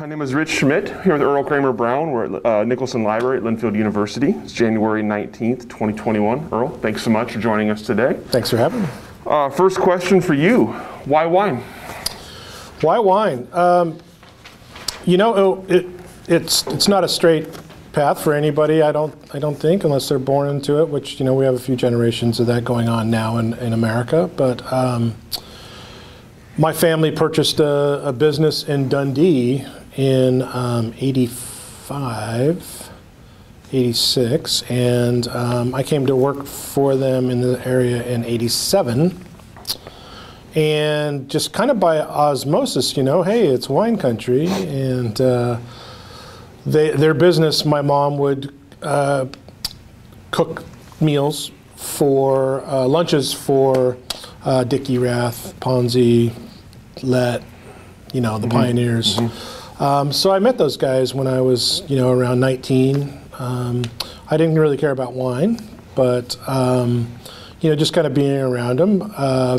My name is Rich Schmidt here with Earl Cramer Brown. We're at uh, Nicholson Library at Linfield University. It's January 19th, 2021. Earl, thanks so much for joining us today. Thanks for having me. Uh, first question for you Why wine? Why wine? Um, you know, it, it's, it's not a straight path for anybody, I don't, I don't think, unless they're born into it, which, you know, we have a few generations of that going on now in, in America. But um, my family purchased a, a, business in Dundee in um, 85, 86, and um, I came to work for them in the area in 87. And just kind of by osmosis, you know, hey, it's wine country. And uh, they, their business, my mom would uh, cook meals for uh, lunches for uh, Dick Erath, Ponzi, Lett, you know, the mm-hmm. pioneers. Mm-hmm. Um, so I met those guys when I was, you know, around 19. Um, I didn't really care about wine, but, um, you know, just kind of being around them. Uh,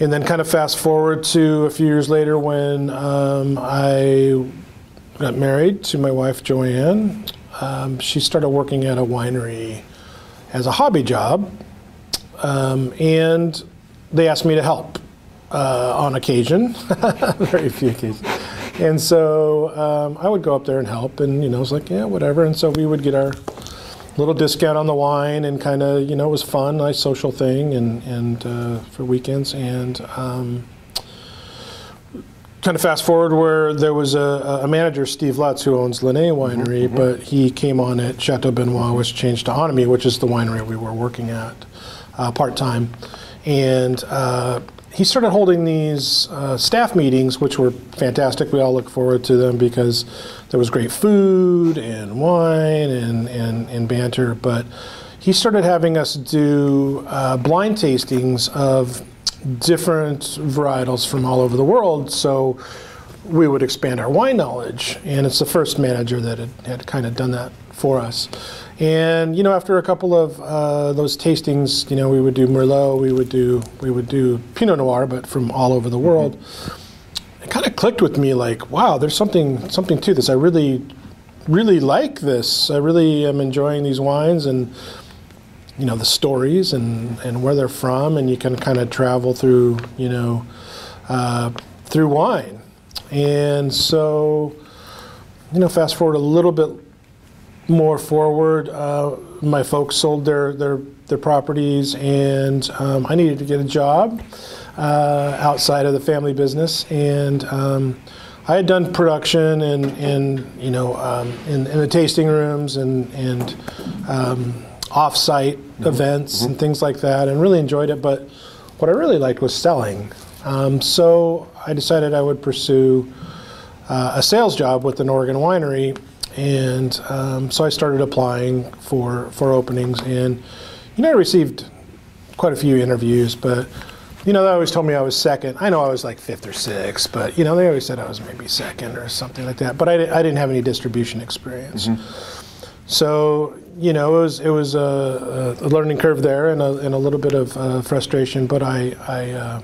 and then kind of fast forward to a few years later when um, I got married to my wife, Joanne. Um, she started working at a winery as a hobby job. Um, and they asked me to help uh, on occasion, very few occasions. And so um, I would go up there and help, and you know, it was like, yeah, whatever. And so we would get our little discount on the wine, and kind of, you know, it was fun, nice social thing, and and uh, for weekends. And um, kind of fast forward where there was a, a manager, Steve Lutz, who owns Lenné Winery, mm-hmm. but he came on at Chateau Benoit, which changed to Anne Amie, which is the winery we were working at uh, part time, and uh, he started holding these uh, staff meetings, which were fantastic. We all look forward to them because there was great food and wine and, and, and banter. But he started having us do uh, blind tastings of different varietals from all over the world. So we would expand our wine knowledge. And it's the first manager that had, had kind of done that for us. And you know, after a couple of uh, those tastings, you know, we would do Merlot, we would do we would do Pinot Noir, but from all over the world. Mm-hmm. It kind of clicked with me, like, wow, there's something something to this. I really, really like this. I really am enjoying these wines and you know the stories and and where they're from, and you can kind of travel through you know uh, through wine. And so, you know, fast forward a little bit more forward. Uh, my folks sold their, their, their properties, and um, I needed to get a job uh, outside of the family business. And um, I had done production and, and you know, um, in, in, the tasting rooms and, and um, off-site mm-hmm. events mm-hmm. and things like that, and really enjoyed it. But what I really liked was selling. Um, so I decided I would pursue uh, a sales job with an Oregon winery and um, so I started applying for for openings, and you know I received quite a few interviews, but you know they always told me I was second. I know I was like fifth or sixth, but you know they always said I was maybe second or something like that. But I, I didn't have any distribution experience. Mm-hmm. So you know, it was it was a, a learning curve there and a, and a little bit of uh, frustration. But I I, uh,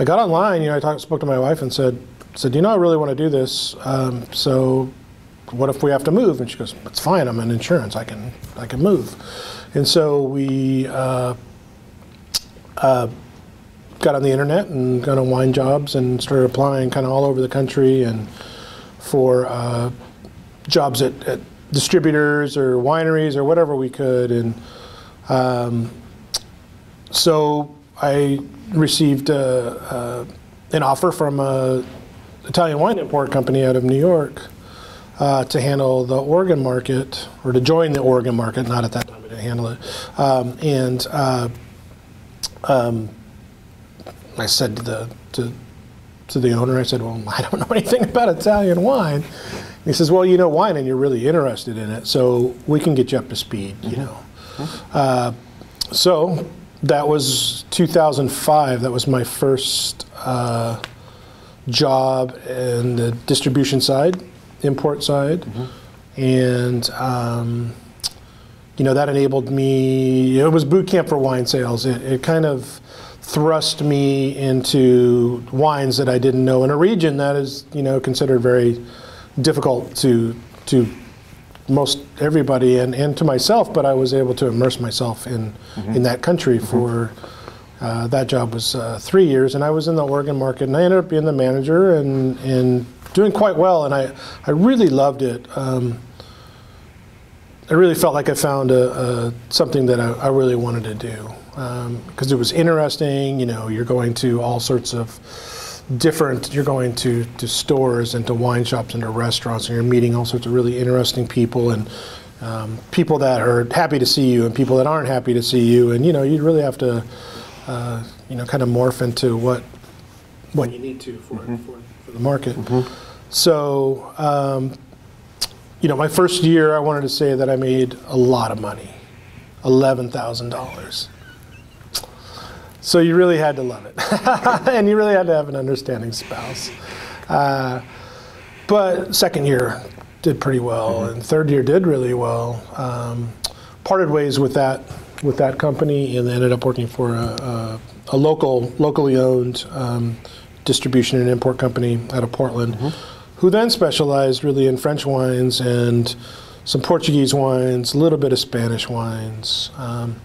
I got online. You know, I talked, spoke to my wife and said said, you know, I really want to do this. Um, so what if we have to move? And she goes, it's fine. I'm in insurance. I can I can move. And so we uh, uh, got on the internet and got on wine jobs and started applying kind of all over the country and for uh, jobs at, at, distributors or wineries or whatever we could. And um, so I received a, a, an offer from a Italian wine import company out of New York uh, to handle the Oregon market, or to join the Oregon market, not at that time, but didn't handle it. Um, and uh, um, I said to the, to, to the owner, I said, Well, I don't know anything about Italian wine. he says, "Well, you know wine, and you're really interested in it, so we can get you up to speed." You know, uh, so that was 2005. That was my first uh, job in the distribution side, import side, and um, you know that enabled me. It was boot camp for wine sales. It, it kind of thrust me into wines that I didn't know in a region that is you know considered very difficult to to most everybody and, and to myself, but I was able to immerse myself in in that country for uh, that job was uh, three years, and I was in the Oregon market, and I ended up being the manager and and doing quite well, and I I really loved it. Um, I really felt like I found a, a something that I, I really wanted to do because it was interesting. You know, you're going to all sorts of different. You're going to to stores and to wine shops and to restaurants, and you're meeting all sorts of really interesting people and. Um, people that are happy to see you and people that aren't happy to see you, and you know you really have to, uh, you know, kind of morph into what what you need to for for, for the market. So, um, you know, my first year, I wanted to say that I made a lot of money, eleven thousand dollars. So you really had to love it, and you really had to have an understanding spouse. Uh, but second year did pretty well, and third year did really well. Um, parted ways with that with that company, and ended up working for a, a, a local, locally owned um, distribution and import company out of Portland, who then specialized really in French wines and some Portuguese wines, a little bit of Spanish wines. Um,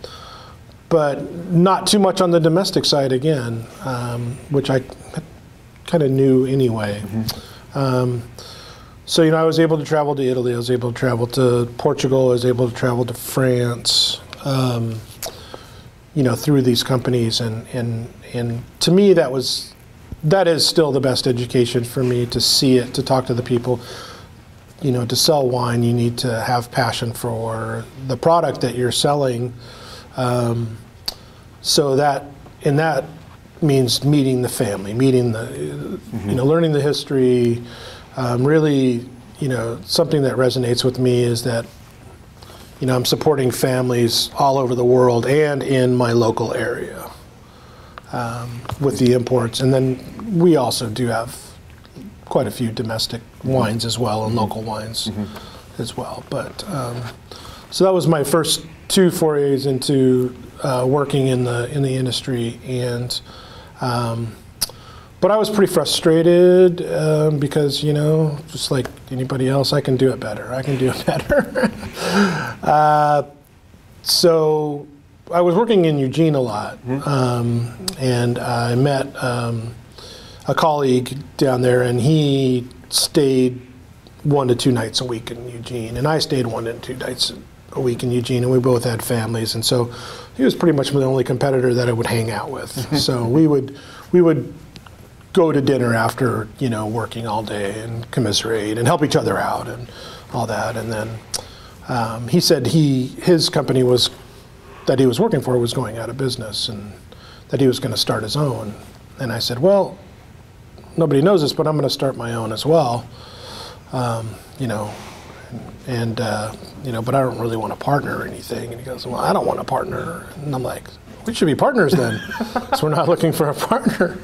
but not too much on the domestic side again, um, which I kind of knew anyway. Um, so you know, I was able to travel to Italy. I was able to travel to Portugal. I was able to travel to France. Um, you know, through these companies, and and and to me, that was that is still the best education for me to see it, to talk to the people. You know, to sell wine, you need to have passion for the product that you're selling. Um, so that, and that means meeting the family, meeting the, you know, learning the history. Um, really, you know, something that resonates with me is that, you know, I'm supporting families all over the world and in my local area um, with the imports. And then we also do have quite a few domestic wines as well and local wines as well. But um, so that was my first two forays into uh, working in the in the industry, and um, but I was pretty frustrated um, because you know, just like anybody else, I can do it better. I can do it better. uh, so I was working in Eugene a lot, um, and I met um, a colleague down there, and he stayed one to two nights a week in Eugene, and I stayed one to two nights a week in Eugene, and we both had families, and so he was pretty much the only competitor that I would hang out with. so we would we would go to dinner after you know working all day and commiserate and help each other out and all that, and then um, he said he his company was that he was working for was going out of business and that he was going to start his own, and I said, well, nobody knows this, but I'm going to start my own as well. Um, you know, and uh, you know, but I don't really want a partner or anything. And he goes, well, I don't want a partner. And I'm like, we should be partners then, so we're not looking for a partner.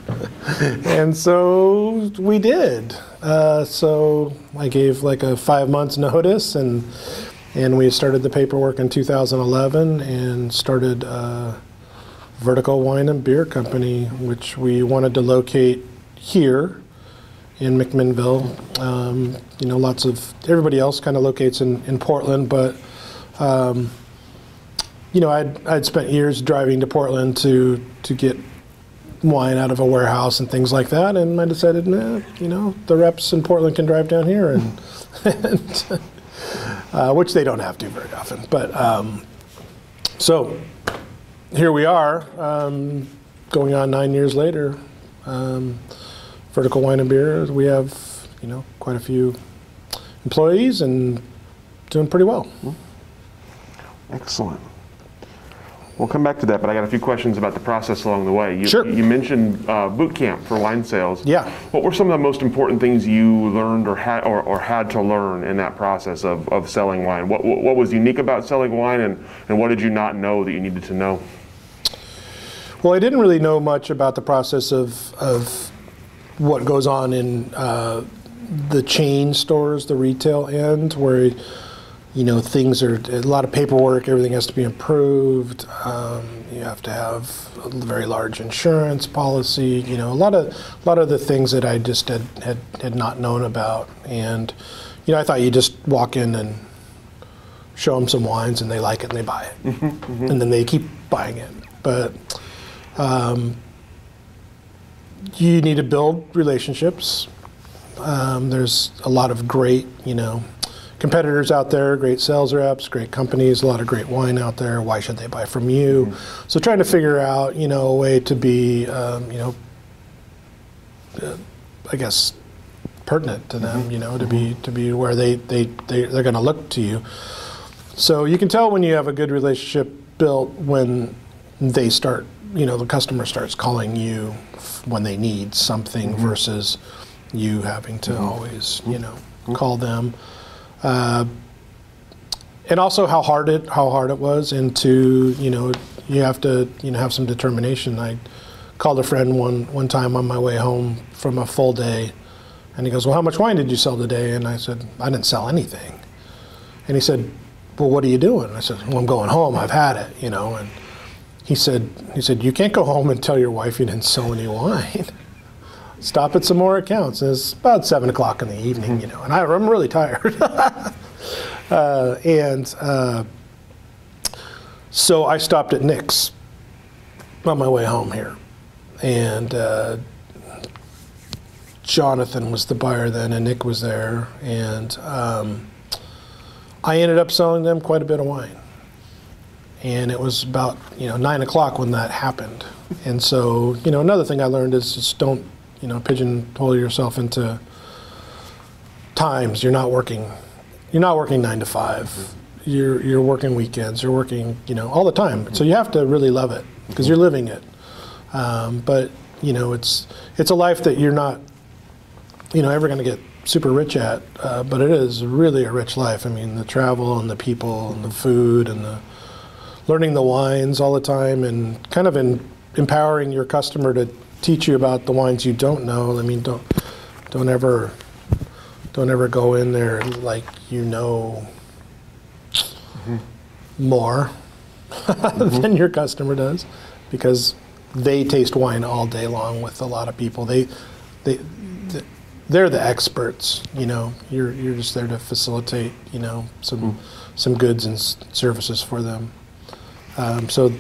and so we did. Uh, so I gave like a five months notice, and and we started the paperwork in 2011 and started. Uh, Vertical Wine and Beer Company, which we wanted to locate here in McMinnville. Um, you know, lots of everybody else kind of locates in, in Portland, but um, you know, I'd, I'd spent years driving to Portland to to get wine out of a warehouse and things like that, and I decided, nah, you know, the reps in Portland can drive down here, and, and uh, which they don't have to very often, but um, so here we are, um, going on nine years later. Vertical Wine and Beer, we have you know quite a few employees and doing pretty well. Excellent. We'll come back to that, but I got a few questions about the process along the way. You, Sure. You mentioned uh, boot camp for wine sales. Yeah. What were some of the most important things you learned or had or, or had to learn in that process of, of selling wine? What, what what was unique about selling wine, and, and what did you not know that you needed to know? Well, I didn't really know much about the process of, of what goes on in uh, the chain stores, the retail end, where you know things are a lot of paperwork. Everything has to be approved. Um, you have to have a very large insurance policy. You know, a lot of a lot of the things that I just had had, had not known about. And you know, I thought you just walk in and show them some wines and they like it and they buy it, and then they keep buying it. But um, you need to build relationships. Um, there's a lot of great, you know, competitors out there, great sales reps, great companies, a lot of great wine out there. Why should they buy from you? So trying to figure out, you know, a way to be, um, you know, uh, I guess pertinent to them, you know, to be to be where they they, they they're going to look to you. So you can tell when you have a good relationship built when they start, you know, the customer starts calling you when they need something mm-hmm. versus you having to mm-hmm. always, you mm-hmm. know, call them. Uh, and also how hard it how hard it was, and to you know you have to you know have some determination. I called a friend one one time on my way home from a full day, and he goes, "Well, how much wine did you sell today?" And I said, "I didn't sell anything." And he said, "Well, what are you doing?" I said, "Well, I'm going home. I've had it, you know." And he said, "He said you can't go home and tell your wife you didn't sell any wine. Stop at some more accounts." And it's about seven o'clock in the evening, you know, and I, I'm really tired. uh, and uh, so I stopped at Nick's on my way home here, and uh, Jonathan was the buyer then, and Nick was there, and um, I ended up selling them quite a bit of wine. And it was about you know nine o'clock when that happened, and so you know another thing I learned is just don't you know pigeonhole yourself into times. You're not working, you're not working nine to five. You're you're working weekends. You're working you know all the time. So you have to really love it because you're living it. Um, but you know it's it's a life that you're not you know ever going to get super rich at, uh, but it is really a rich life. I mean, the travel and the people and the food and the learning the wines all the time and kind of in, empowering your customer to teach you about the wines you don't know. I mean, don't don't ever don't ever go in there like you know mm-hmm. more mm-hmm. than your customer does because they taste wine all day long with a lot of people. They they they're the experts. You know, you're you're just there to facilitate. You know, some mm-hmm. some goods and services for them. Um, so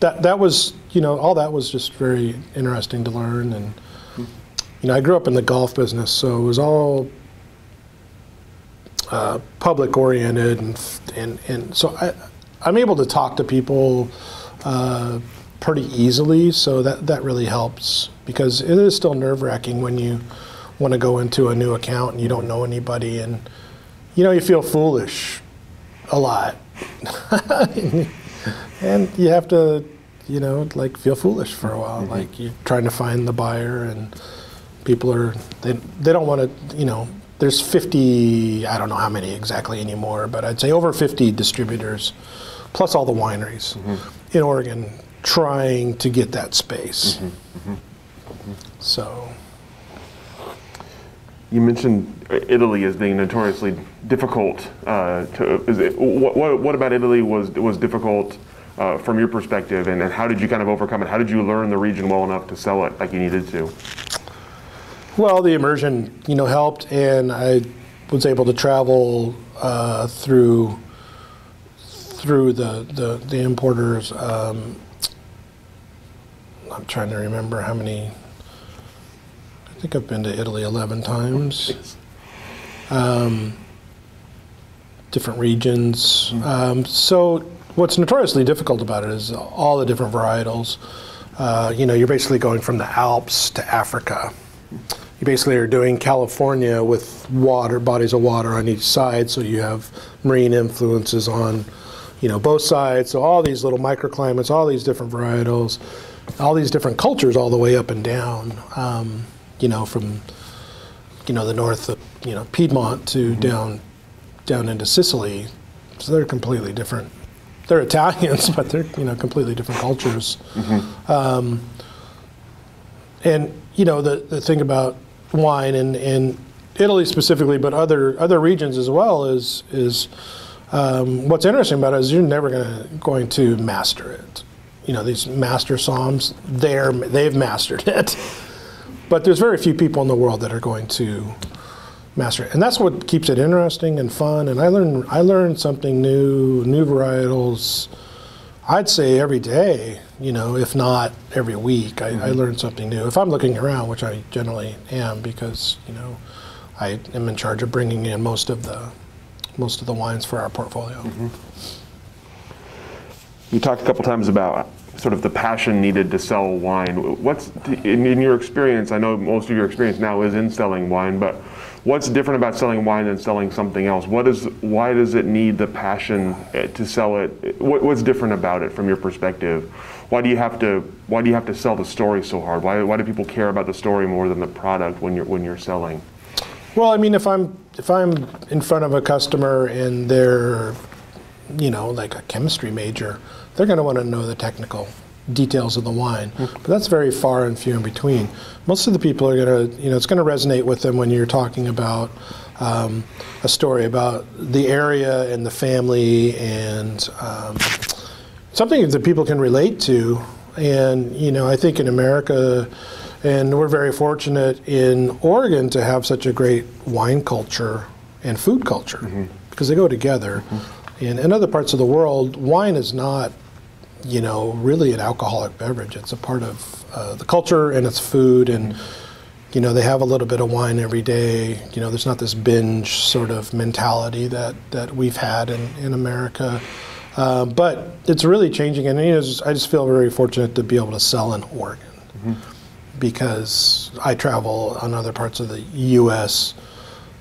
that that was you know all that was just very interesting to learn. And you know I grew up in the golf business, so it was all uh, public oriented and and and so I I'm able to talk to people. Uh, pretty easily, so that, that really helps because it is still nerve wracking when you want to go into a new account and you don't know anybody. And you know you feel foolish a lot and you have to you know like feel foolish for a while. Mm-hmm. Like you're trying to find the buyer and people are they, they don't want to you know there's 50 i don't know how many exactly anymore but i'd say over 50 distributors plus all the wineries mm-hmm. in oregon trying to get that space. Mm-hmm. So. You mentioned Italy as being notoriously difficult. Uh, to, is it, what, what, what about Italy was was difficult uh, from your perspective, and, and how did you kind of overcome it? How did you learn the region well enough to sell it like you needed to? Well, the immersion, you know, helped, and I was able to travel uh, through through the the, the importers. Um, I'm trying to remember how many. I think I've been to Italy 11 times. Um, different regions. Um, so what's notoriously difficult about it is all the different varietals. Uh, you know, you're basically going from the Alps to Africa you basically are doing California with water, bodies of water on each side, so you have marine influences on, you know, both sides. So all these little microclimates, all these different varietals, all these different cultures, all the way up and down. Um, you know, from you know the north of you know Piedmont to down down into Sicily. So they're completely different. They're Italians, but they're you know completely different cultures. Um, and you know the the thing about wine and, and Italy specifically, but other other regions as well is is um, what's interesting about it is you're never gonna, going to master it. You know these master somms, they're they've mastered it, but there's very few people in the world that are going to master it, and that's what keeps it interesting and fun. And I learn I learn something new, new varietals. I'd say every day, you know, if not every week, I, I mm-hmm. learn something new. If I'm looking around, which I generally am, because you know, I am in charge of bringing in most of the most of the wines for our portfolio. Mm-hmm. You talked a couple times about sort of the passion needed to sell wine. What's in, in your experience? I know most of your experience now is in selling wine, but what's different about selling wine than selling something else? What is why does it need the passion eh, to sell it? What, what's different about it from your perspective? Why do you have to Why do you have to sell the story so hard? Why, why do people care about the story more than the product when you're when you're selling? Well, I mean, if I'm if I'm in front of a customer and they're, you know, like a chemistry major, they're going to want to know the technical details of the wine. But that's very far and few in between. Most of the people are going to, you know, it's going to resonate with them when you're talking about um, a story about the area and the family and um, something that people can relate to. And you know, I think in America, and we're very fortunate in Oregon to have such a great wine culture and food culture because they go together. And in other parts of the world, wine is not, you know, really an alcoholic beverage. It's a part of uh, the culture and it's food and. You know, they have a little bit of wine every day. You know, there's not this binge sort of mentality that, that we've had in, in America. Uh, but it's really changing, and you know, I just feel very fortunate to be able to sell in Oregon because I travel on other parts of the U.S.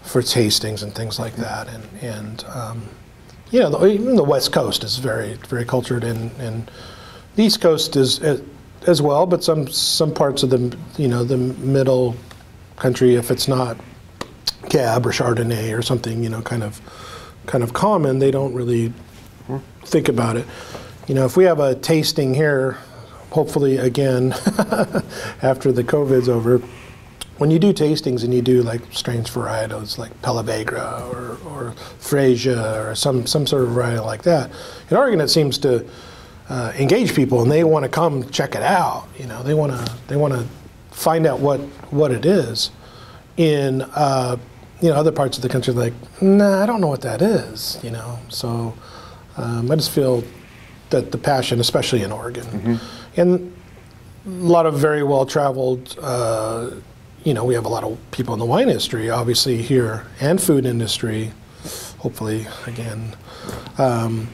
for tastings and things like that, and and um, you know, the, even the West Coast is very very cultured, and and the East Coast is uh, as well, but some some parts of the you know the middle country, if it's not Cab or Chardonnay or something, you know, kind of kind of common, they don't really think about it. You know, if we have a tasting here, hopefully again after the COVID's over, when you do tastings and you do like strange varietals like Pelaverga or, or Freisa or some, some sort of variety like that, in Oregon it seems to uh, engage people and they want to come check it out. You know, they want to they want to find out what what it is. In uh, you know other parts of the country, like nah, I don't know what that is. You know, so um, I just feel that the passion, especially in Oregon, and a lot of very well traveled. Uh, you know, we have a lot of people in the wine industry, obviously here, and food industry. Hopefully, again, um,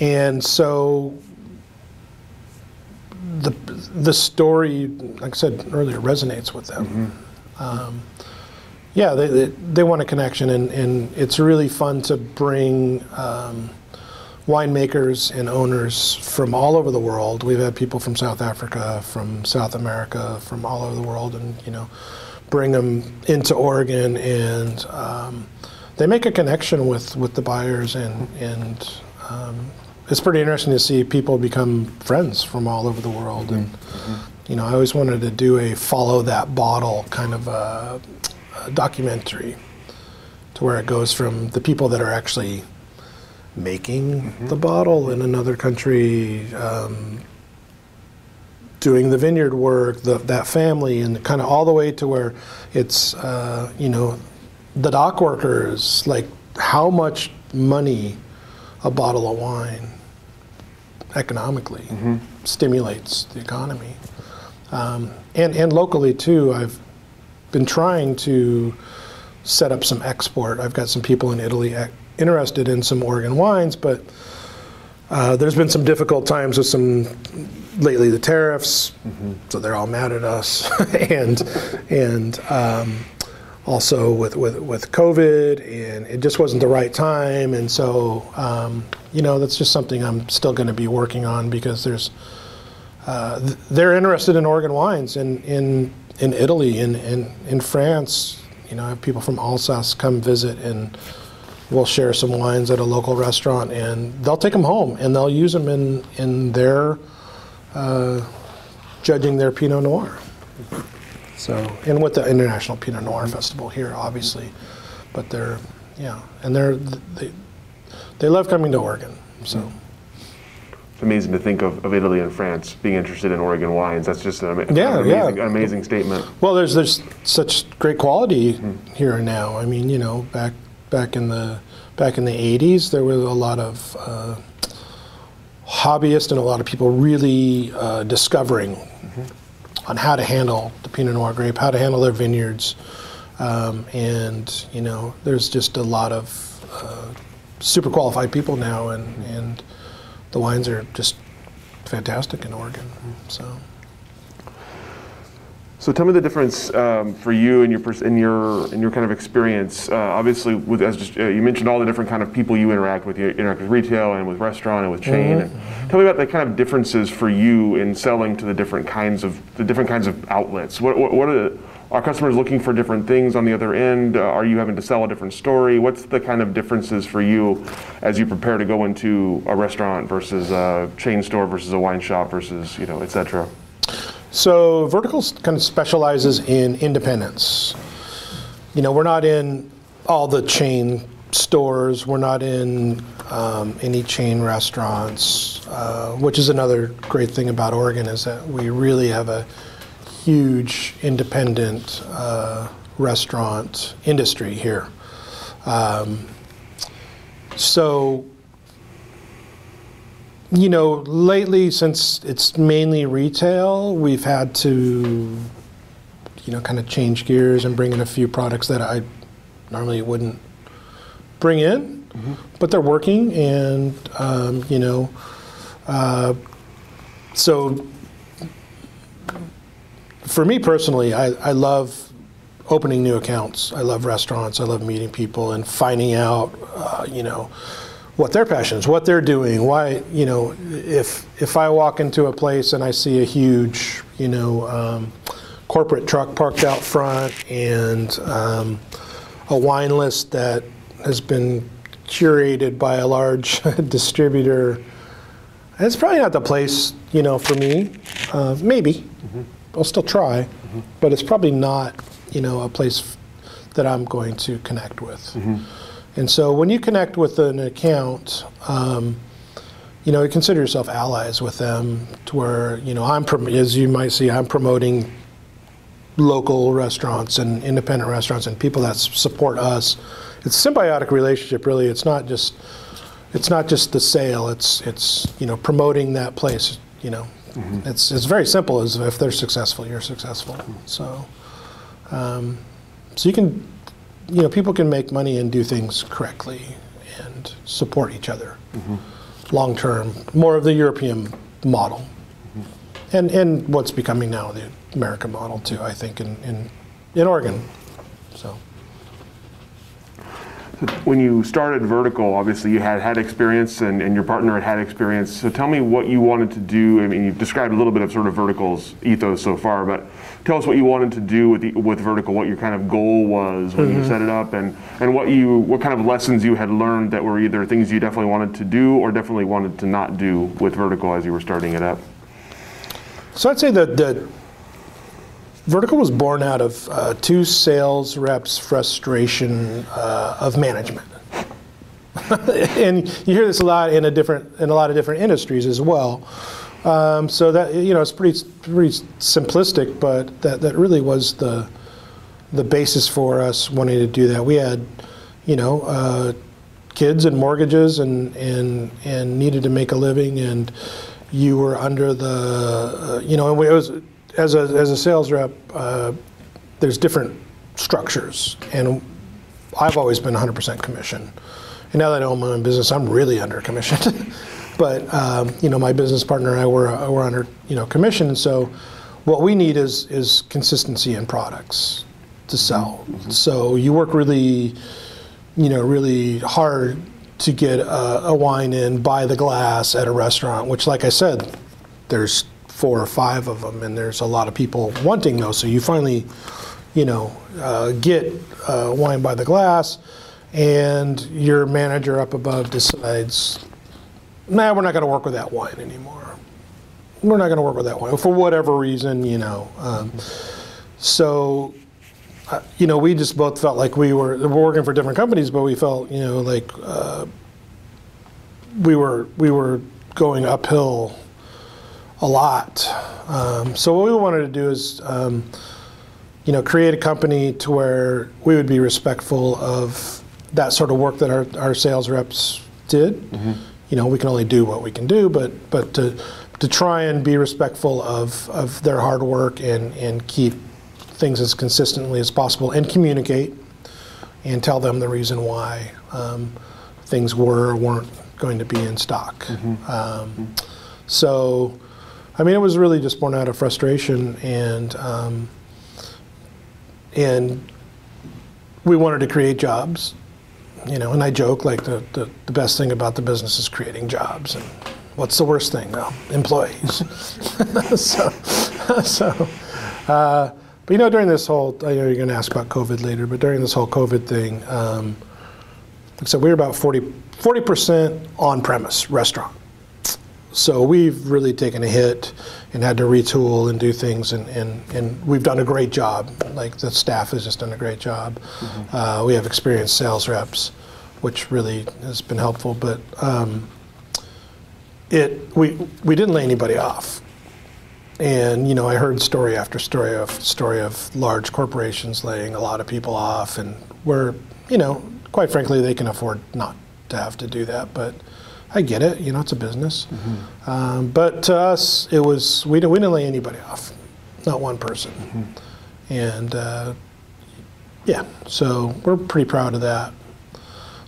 and so the the story, like I said earlier, resonates with them. Um, yeah, they, they, they want a connection, and, and it's really fun to bring um, winemakers and owners from all over the world. We've had people from South Africa, from South America, from all over the world, and you know, bring them into Oregon, and um, they make a connection with, with the buyers, and and um, it's pretty interesting to see people become friends from all over the world. And you know, I always wanted to do a follow that bottle kind of a, a documentary, to where it goes from the people that are actually making the bottle in another country, um, doing the vineyard work, the, that family, and kind of all the way to where it's, uh, you know, the dock workers, like how much money a bottle of wine economically stimulates the economy. Um, and, and locally too, I've been trying to set up some export. I've got some people in Italy interested in some Oregon wines, but uh, there's been some difficult times with some lately the tariffs, so they're all mad at us, and and um, also with, with, with COVID, and it just wasn't the right time. And so, um, you know, that's just something I'm still going to be working on because there's, uh, th- they're interested in Oregon wines in, in, in Italy, in, in, in France. You know, I have people from Alsace come visit and we'll share some wines at a local restaurant and they'll take them home and they'll use them in, in their uh, judging their Pinot Noir. So, and with the International Pinot Noir Festival here, obviously, but they're, yeah, and they're they, they love coming to Oregon. So, It's amazing to think of, of Italy and France being interested in Oregon wines. That's just an, ama- Yeah, an yeah. amazing, amazing statement. well, there's there's such great quality here and now. I mean, you know, back back in the back in the '80s, there was a lot of uh, hobbyists and a lot of people really uh, discovering on how to handle the Pinot Noir grape, how to handle their vineyards, um, and you know, there's just a lot of uh, super qualified people now, and and the wines are just fantastic in Oregon. So. So tell me the difference um, for you and your in your in your kind of experience. Uh, obviously, with as just, uh, you mentioned, all the different kind of people you interact with. You interact with retail and with restaurant and with chain. And tell me about the kind of differences for you in selling to the different kinds of the different kinds of outlets. What what, what are are customers looking for different things on the other end? Uh, are you having to sell a different story? What's the kind of differences for you as you prepare to go into a restaurant versus a chain store versus a wine shop versus you know et cetera? So Verticals kind of specializes in independence. You know, we're not in all the chain stores. We're not in um, any chain restaurants, uh, which is another great thing about Oregon is that we really have a huge independent uh, restaurant industry here. Um, so you know, lately, since it's mainly retail, we've had to, you know, kind of change gears and bring in a few products that I normally wouldn't bring in, but they're working, and um, you know, uh, so for me personally, I, I love opening new accounts. I love restaurants. I love meeting people and finding out, uh, you know, what their passions, what they're doing. Why, you know, if if I walk into a place and I see a huge, you know, um, corporate truck parked out front and um, a wine list that has been curated by a large distributor, it's probably not the place, you know, for me. Uh, maybe I'll still try, but it's probably not, you know, a place that I'm going to connect with. And so when you connect with an account, um, you know, you consider yourself allies with them to where, you know, I'm, prom- as you might see, I'm promoting local restaurants and independent restaurants and people that support us. It's a symbiotic relationship, really. It's not just, it's not just the sale. It's, it's, you know, promoting that place, you know. It's, it's very simple as if they're successful, you're successful. So, um, so you can you know, people can make money and do things correctly and support each other mm-hmm. long term. More of the European model, mm-hmm. and and what's becoming now the American model too. I think in in, in Oregon. So When you started Vertical, obviously you had had experience and, and your partner had had experience. So tell me what you wanted to do. I mean, you've described a little bit of sort of Vertical's ethos so far, but tell us what you wanted to do with the, with Vertical, what your kind of goal was when you set it up, and, and what you what kind of lessons you had learned that were either things you definitely wanted to do or definitely wanted to not do with Vertical as you were starting it up. So I'd say that the Vertical was born out of uh, two sales reps' frustration uh, of management, and you hear this a lot in a different in a lot of different industries as well. Um, so that you know, it's pretty pretty simplistic, but that that really was the the basis for us wanting to do that. We had, you know, uh, kids and mortgages and, and, and needed to make a living and you were under the, uh, you know, and it was, as a, as a sales rep, uh, there's different structures and I've always been 100% commission. And now that I own my own business, I'm really under commission. but um, you know, my business partner and I were, were under you know commission. So what we need is is consistency in products. to sell. So you work really, you know, really hard to get a, a wine in by the glass at a restaurant, which, like I said, there's four or five of them, and there's a lot of people wanting those. So you finally, you know, uh, get uh, wine by the glass, and your manager up above decides, nah, we're not going to work with that wine anymore. We're not going to work with that wine for whatever reason, you know. Um, so uh, you know, we just both felt like we were, we're working for different companies, but we felt, you know, like uh, we were we were going uphill a lot. Um, so what we wanted to do is, um, you know, create a company to where we would be respectful of that sort of work that our, our sales reps did. You know, we can only do what we can do, but but to to try and be respectful of, of their hard work and, and keep things as consistently as possible and communicate and tell them the reason why um, things were or weren't going to be in stock. Um, so, I mean, it was really just born out of frustration and um, and we wanted to create jobs, you know. And I joke like the, the, the best thing about the business is creating jobs, and what's the worst thing? Well, employees. so, so. Uh, but you know, during this whole, I know you're going to ask about COVID later, but during this whole COVID thing, um, said, we were about 40 percent on premise restaurant. So we've really taken a hit and had to retool and do things, and, and, and we've done a great job. Like the staff has just done a great job. Uh, we have experienced sales reps, which really has been helpful. But um, it we we didn't lay anybody off. And you know, I heard story after story of story of large corporations laying a lot of people off, and where you know, quite frankly, they can afford not to have to do that. But I get it. You know, it's a business. Um, but to us, it was we didn't we didn't lay anybody off, not one person. And uh, yeah, so we're pretty proud of that.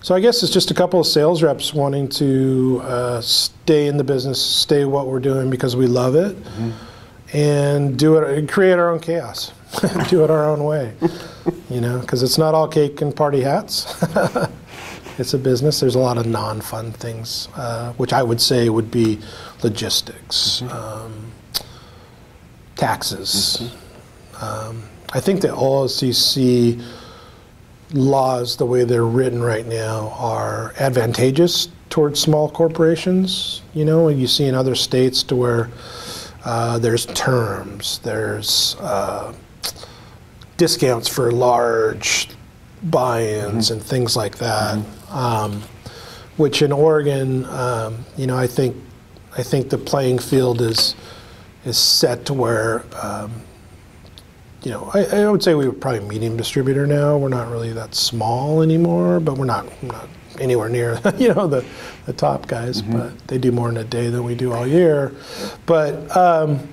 So I guess it's just a couple of sales reps wanting to uh, stay in the business, stay what we're doing because we love it, and do it, and create our own chaos, do it our own way. you know, because it's not all cake and party hats. it's a business. There's a lot of non-fun things, uh, which I would say would be logistics, um, taxes. Um, I think the OLCC laws, the way they're written right now, are advantageous towards small corporations. You know, you see in other states to where uh, there's terms, there's uh, discounts for large buy-ins and things like that. Um, which in Oregon, um, you know, I think I think the playing field is is set to where um, you know, I, I would say we were probably a medium distributor now. We're not really that small anymore, but we're not, not anywhere near, you know, the, the top guys. But they do more in a day than we do all year. But um,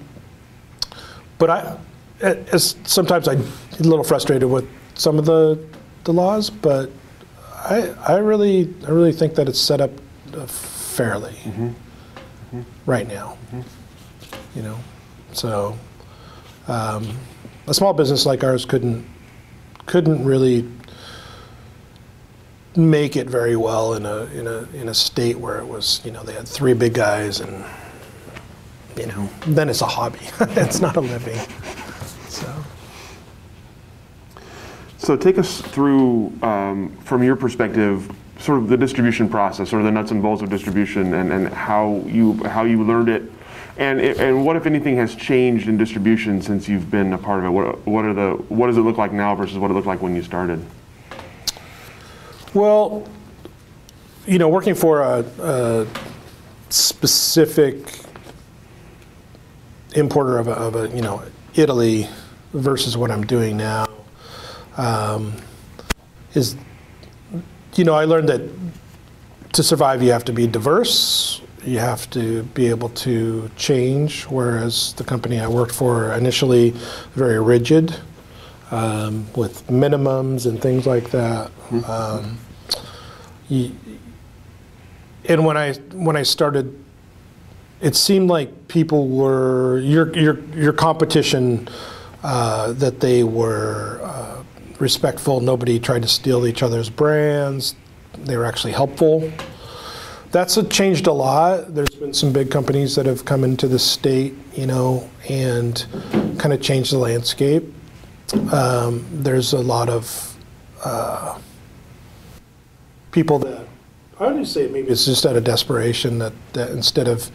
but I, as sometimes I'm a little frustrated with some of the the laws, but I I really I really think that it's set up uh, fairly. Right now. You know, so um, a small business like ours couldn't couldn't really make it very well in a in a in a state where it was you know they had three big guys and you know then it's a hobby. It's not a living. So So take us through, um, from your perspective, sort of the distribution process, or the nuts and bolts of distribution, and, and how you how you learned it, and and what if anything has changed in distribution since you've been a part of it. What what are the what does it look like now versus what it looked like when you started? Well, you know, working for a, a specific importer of a, of a, you know, Italy versus what I'm doing now um, is, you know, I learned that to survive you have to be diverse. You have to be able to change, whereas the company I worked for initially very rigid um, with minimums and things like that. Um, y- and when I when I started, it seemed like people were your your your competition uh, that they were uh, respectful. Nobody tried to steal each other's brands. They were actually helpful. That's changed a lot. There's been some big companies that have come into the state, you know, and kind of changed the landscape. Um, there's a lot of uh, people that I would say maybe it's just out of desperation that, that instead of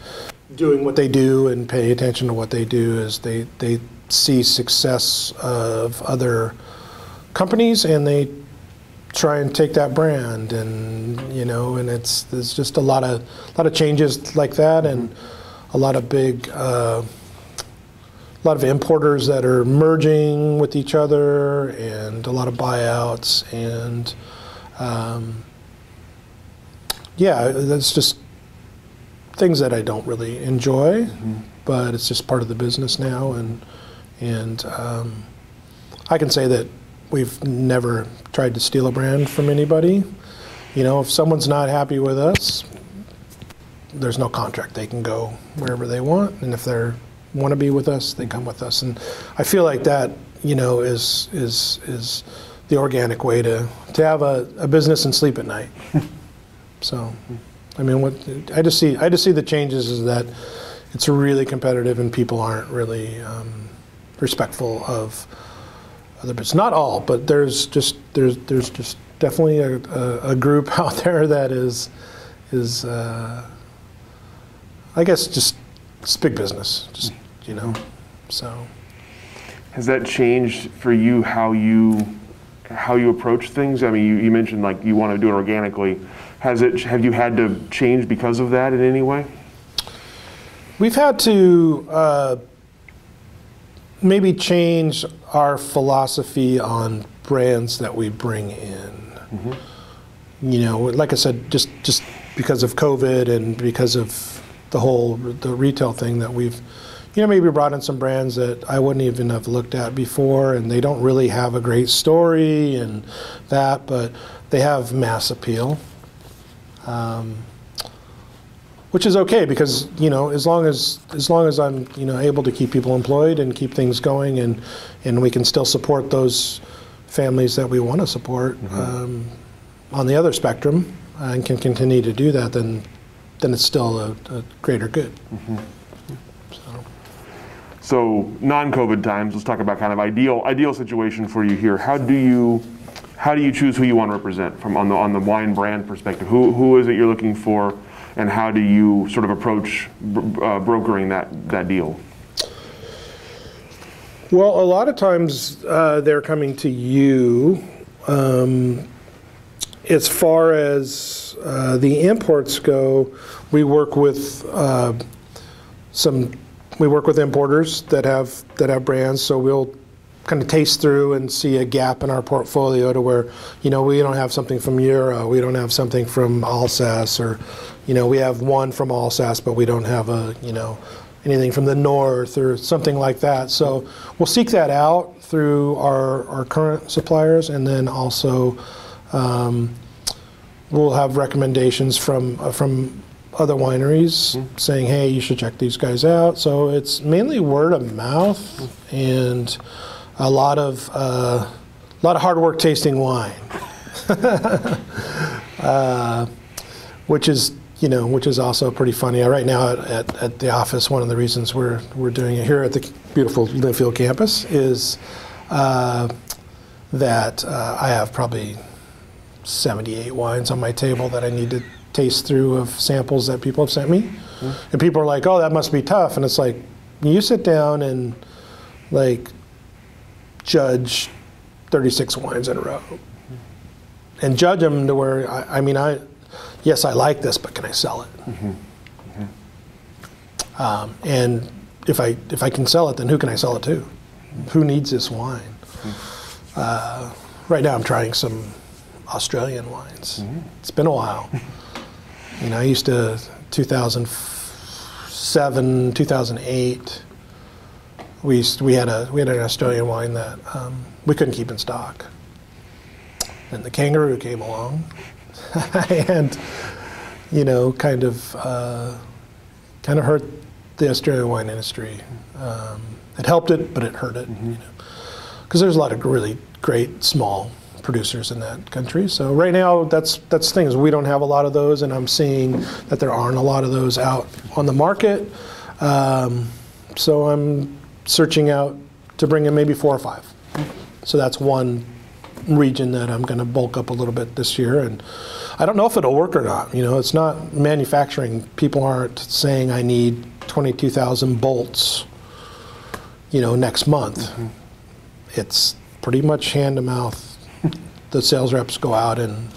doing what they do and paying attention to what they do, is they they see success of other companies and they try and take that brand and you know and it's there's just a lot of a lot of changes like that and a lot of big uh, a lot of importers that are merging with each other and a lot of buyouts and um, yeah that's just things that I don't really enjoy but it's just part of the business now and and um, I can say that we've never tried to steal a brand from anybody. You know, if someone's not happy with us, there's no contract. They can go wherever they want, and if they want to be with us, they come with us. And I feel like that, you know, is is is the organic way to to have a, a business and sleep at night. so, I mean, what I just see I just see the changes is that it's really competitive and people aren't really um, respectful of other bits. Not all, but there's just there's there's just definitely a, a, a group out there that is is uh, I guess just it's big business, just you know. So Has that changed for you how you how you approach things? I mean, you, you mentioned like you want to do it organically. Has it have you had to change because of that in any way? we've had to uh, maybe change our philosophy on brands that we bring in. You know, like I said, just just because of COVID and because of the whole the retail thing that we've, you know, maybe brought in some brands that I wouldn't even have looked at before, and they don't really have a great story and that, but they have mass appeal. Um, which is okay because you know as long as as long as I'm you know able to keep people employed and keep things going and and we can still support those families that we want to support um, on the other spectrum uh, and can continue to do that then then it's still a, a greater good. So, So non-COVID times. Let's talk about kind of ideal ideal situation for you here. How do you how do you choose who you want to represent from on the on the wine brand perspective? Who who is it you're looking for, and how do you sort of approach uh, brokering that that deal? Well, a lot of times uh, they're coming to you. Um, as far as uh, the imports go, we work with uh, some. We work with importers that have that have brands, so we'll kind of taste through and see a gap in our portfolio to where, you know, we don't have something from Jura, we don't have something from Alsace, or, you know, we have one from Alsace, but we don't have a, you know, anything from the north or something like that. So we'll seek that out through our, our current suppliers, and then also um, we'll have recommendations from uh, from other wineries saying, "Hey, you should check these guys out." So it's mainly word of mouth and a lot of uh, a lot of hard work tasting wine, uh, which is you know which is also pretty funny. Right now at, at, at the office, one of the reasons we're we're doing it here at the beautiful Linfield campus is uh, that uh, I have probably 78 wines on my table that I need to taste through of samples that people have sent me. And people are like, "Oh, that must be tough." And it's like, you sit down and like judge 36 wines in a row and judge them to where I, I mean, I yes, I like this, but can I sell it? Um, and if I if I can sell it, then who can I sell it to? Who needs this wine? Uh, right now, I'm trying some Australian wines. It's been a while. you know, I used to 2007, 2008. We used, we had a we had an Australian wine that um, we couldn't keep in stock. And the kangaroo came along, and you know, kind of uh, kind of hurt the Australian wine industry. Um, it helped it, but it hurt it. You know. because there's a lot of really great small producers in that country. So right now, that's that's the thing is we don't have a lot of those, and I'm seeing that there aren't a lot of those out on the market. Um, so I'm searching out to bring in maybe four or five. So that's one region that I'm going to bulk up a little bit this year, and I don't know if it'll work or not. You know, it's not manufacturing. People aren't saying I need 22,000 bolts. You know, next month. Mm-hmm. It's pretty much hand to mouth. the sales reps go out and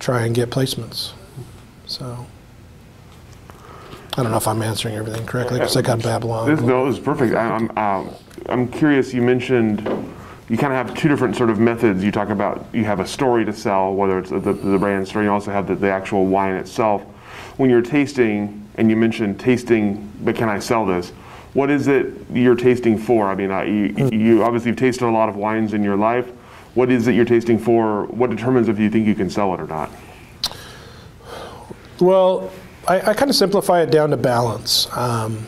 try and get placements. So. I don't know if I'm answering everything correctly because I got Babylon. This, no, this is perfect. I, I'm, uh, I'm curious. You mentioned you kind of have two different sort of methods. You talk about you have a story to sell, whether it's the, the brand story. You also have the, the actual wine itself. When you're tasting, and you mentioned tasting, but can I sell this? What is it you're tasting for? I mean, uh, you, you obviously have tasted a lot of wines in your life. What is it you're tasting for? What determines if you think you can sell it or not? Well, I, I kind of simplify it down to balance. Um,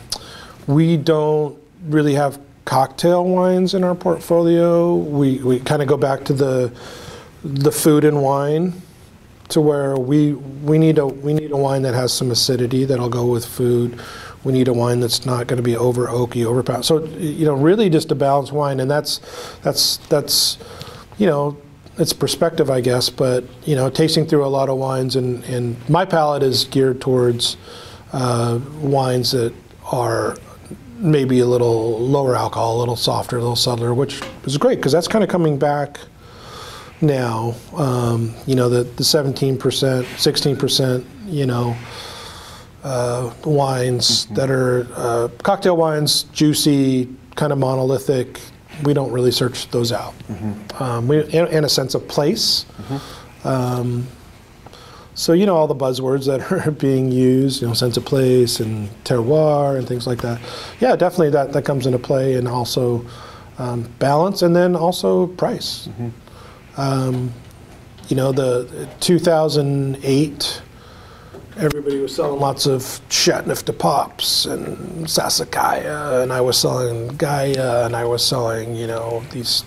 we don't really have cocktail wines in our portfolio. We, we kind of go back to the the food and wine to where we we need a we need a wine that has some acidity that'll go with food. We need a wine that's not going to be over oaky, overpowered. So you know, really just a balanced wine, and that's that's that's you know it's perspective, I guess, but you know, tasting through a lot of wines, and, and my palate is geared towards uh, wines that are maybe a little lower alcohol, a little softer, a little subtler, which is great because that's kind of coming back now. Um, you know, the, the 17%, 16%, you know, uh, wines mm-hmm. that are uh, cocktail wines, juicy, kind of monolithic, we don't really search those out. Mm-hmm. Um, we, in, in, a sense of place. Mm-hmm. Um, so you know all the buzzwords that are being used, you know, sense of place and terroir and things like that. Yeah, definitely that that comes into play, and also um, balance, and then also price. Mm-hmm. Um, you know, the 2008 everybody was selling lots of Chateauneuf du Papes and Sassicaia, and I was selling Gaja, and I was selling, you know, these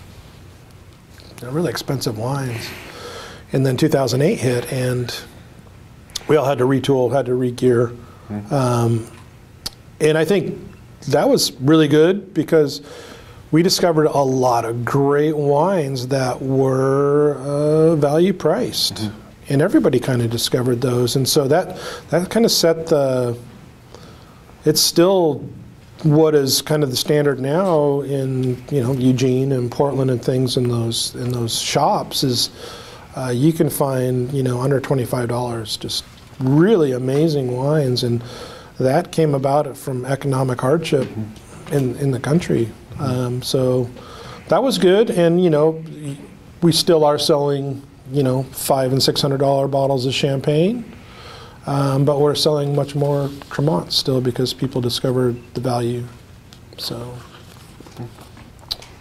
really expensive wines. And then 2008 hit, and we all had to retool, had to re-gear. Mm-hmm. Um, and I think that was really good because we discovered a lot of great wines that were uh, value priced. Mm-hmm and everybody kind of discovered those, and so that that kind of set the. It's still what is kind of the standard now in you know Eugene and Portland and things in those in those shops is uh, you can find you know under twenty five dollars just really amazing wines and that came about from economic hardship in in the country um, so that was good and you know we still are selling you know, five and six hundred dollar bottles of champagne. Um, but we're selling much more Cremant still because people discovered the value. So,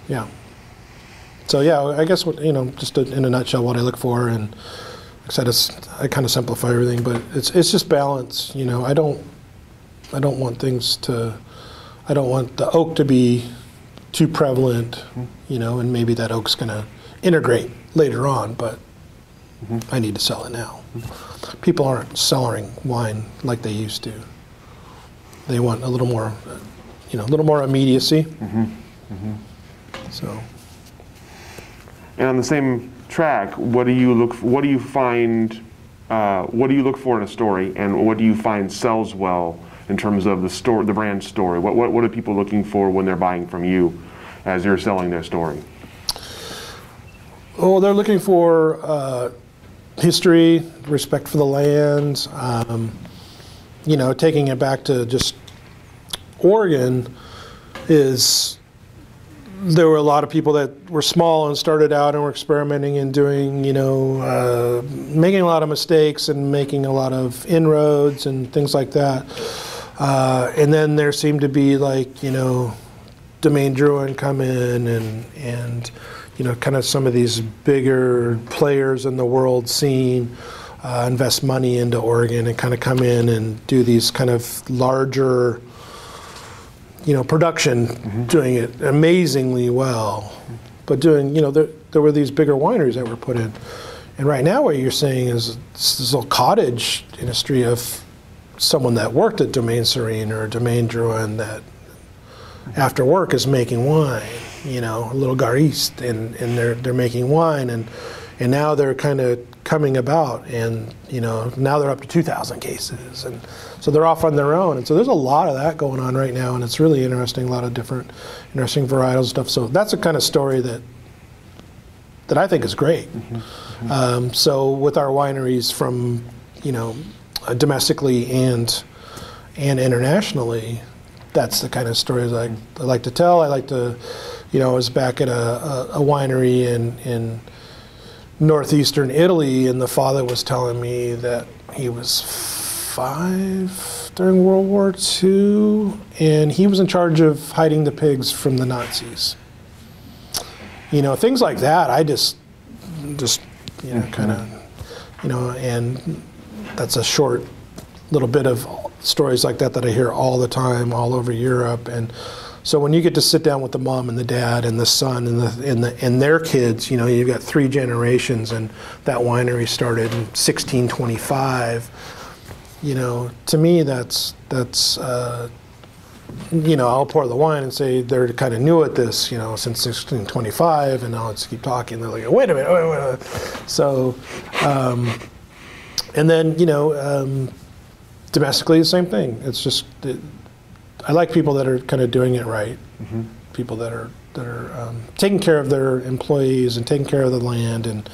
yeah. So yeah, I guess what you know, just in a nutshell, what I look for, and like I said, I kind of simplify everything, but it's it's just balance. You know, I don't I don't want things to, I don't want the oak to be too prevalent. You know, and maybe that oak's going to integrate later on, but Mm-hmm. I need to sell it now. Mm-hmm. People aren't selling wine like they used to. They want a little more, you know, a little more immediacy. Mm-hmm. mm-hmm. So. And on the same track, what do you look? What do you find? Uh, what do you look for in a story, and what do you find sells well in terms of the store, the brand story? What, what what are people looking for when they're buying from you, as you're selling their story? Oh, they're looking for uh, history, respect for the land, um, you know, taking it back to just Oregon is there were a lot of people that were small and started out and were experimenting and doing, you know, uh, making a lot of mistakes and making a lot of inroads and things like that. Uh, and then there seemed to be like, you know, Domaine Drouhin come in and and you know, kind of some of these bigger players in the world scene uh, invest money into Oregon and kind of come in and do these kind of larger, you know, production, mm-hmm. doing it amazingly well. but doing you know there, there were these bigger wineries that were put in, and right now what you're seeing is this little cottage industry of someone that worked at Domaine Serene or Domaine Drouhin that after work is making wine, you know, a little garagiste, and, and they're they're making wine, and and now they're kind of coming about, and you know, now they're up to 2,000 cases, and so they're off on their own, and so there's a lot of that going on right now, and it's really interesting, a lot of different, interesting varietals stuff. So that's a kind of story that that I think is great. Mm-hmm. Um, so with our wineries from, you know, uh, domestically and and internationally, that's the kind of stories I, I like to tell. I like to, you know, I was back at a, a, a winery in in northeastern Italy, and the father was telling me that he was five during World War II, and he was in charge of hiding the pigs from the Nazis. You know, things like that. I just, just, you know, kind of, you know, and that's a short little bit of stories like that that I hear all the time, all over Europe, and so when you get to sit down with the mom and the dad and the son and the and the and their kids, you know, you've got three generations, and that winery started in 1625. You know, to me, that's that's. Uh, you know, I'll pour the wine and say they're kind of new at this, you know, since 1625, and I'll just keep talking. They're like, wait a minute, wait, wait, wait. So, um, and then you know, um, domestically the same thing. It's just it, I like people that are kind of doing it right. Mm-hmm. People that are that are um, taking care of their employees and taking care of the land and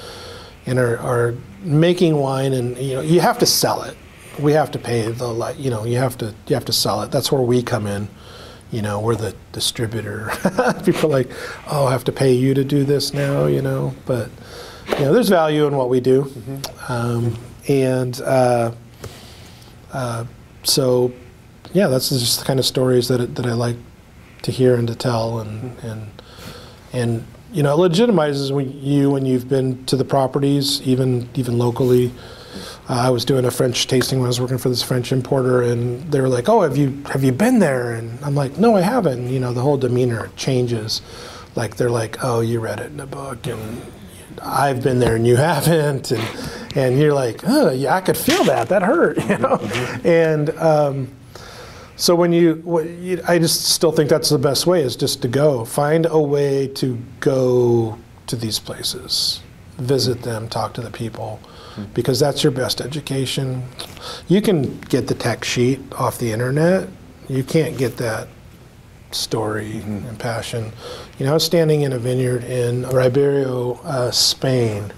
and are, are making wine and you know you have to sell it. We have to pay the you know you have to you have to sell it. That's where we come in. You know we're the distributor. people are like oh I have to pay you to do this now you know but you know there's value in what we do mm-hmm. um, and uh, uh, so yeah, that's just the kind of stories that that I like to hear and to tell, and and and you know, it legitimizes when you when you've been to the properties, even even locally. Uh, I was doing a French tasting when I was working for this French importer, and they were like, "Oh, have you have you been there?" And I'm like, "No, I haven't." You know, the whole demeanor changes. Like they're like, "Oh, you read it in a book," and I've been there and you haven't, and and you're like, "Oh, yeah, I could feel that. That hurt," you know, mm-hmm. and. Um, so when you, I just still think that's the best way is just to go find a way to go to these places, visit them, talk to the people, because that's your best education. You can get the tech sheet off the internet. You can't get that story mm-hmm. and passion. You know, I was standing in a vineyard in Ribeiro, uh, Spain,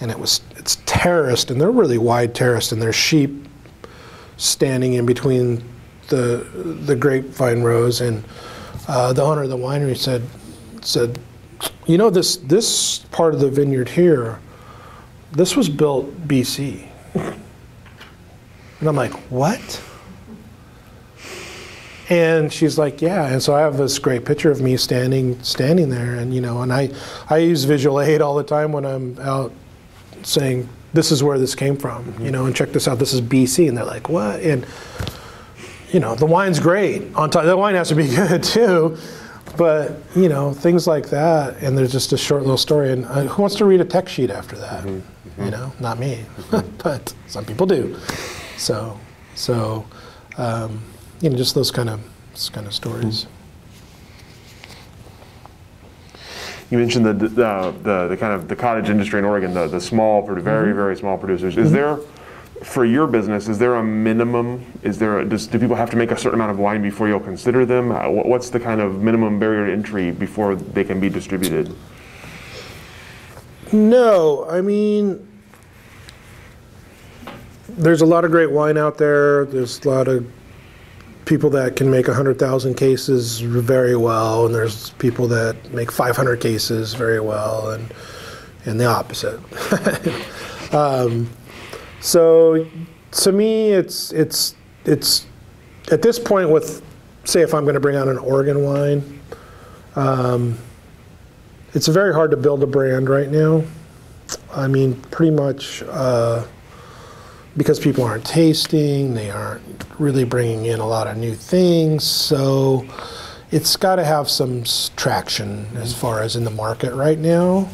and it was it's terraced, and they're really wide terraced, and there's sheep standing in between the the grapevine rows, and uh, the owner of the winery said said, you know this this part of the vineyard here, this was built BC. And I'm like, what? And she's like, yeah. And so I have this great picture of me standing standing there, and you know, and I I use visual aid all the time when I'm out saying this is where this came from, you know, and check this out. This is BC, and they're like, what? And you know, the wine's great. On top, the wine has to be good too. But you know, things like that, and there's just a short little story. And uh, who wants to read a tech sheet after that? Mm-hmm. Mm-hmm. You know, not me, but some people do. So, so um, you know, just those kind of kind of stories. You mentioned the, the, the, the, kind of the cottage industry in Oregon, the, the small, very, mm-hmm. very small producers. Is mm-hmm. there for your business, is there a minimum? Is there a, does, do people have to make a certain amount of wine before you'll consider them? Uh, what's the kind of minimum barrier to entry before they can be distributed? No, I mean, there's a lot of great wine out there. There's a lot of people that can make 100,000 cases very well, and there's people that make 500 cases very well, and and the opposite. um, so to me, it's it's it's at this point with say if I'm going to bring out an Oregon wine, um, it's very hard to build a brand right now. I mean, pretty much uh, because people aren't tasting, they aren't really bringing in a lot of new things. So it's got to have some traction as far as in the market right now.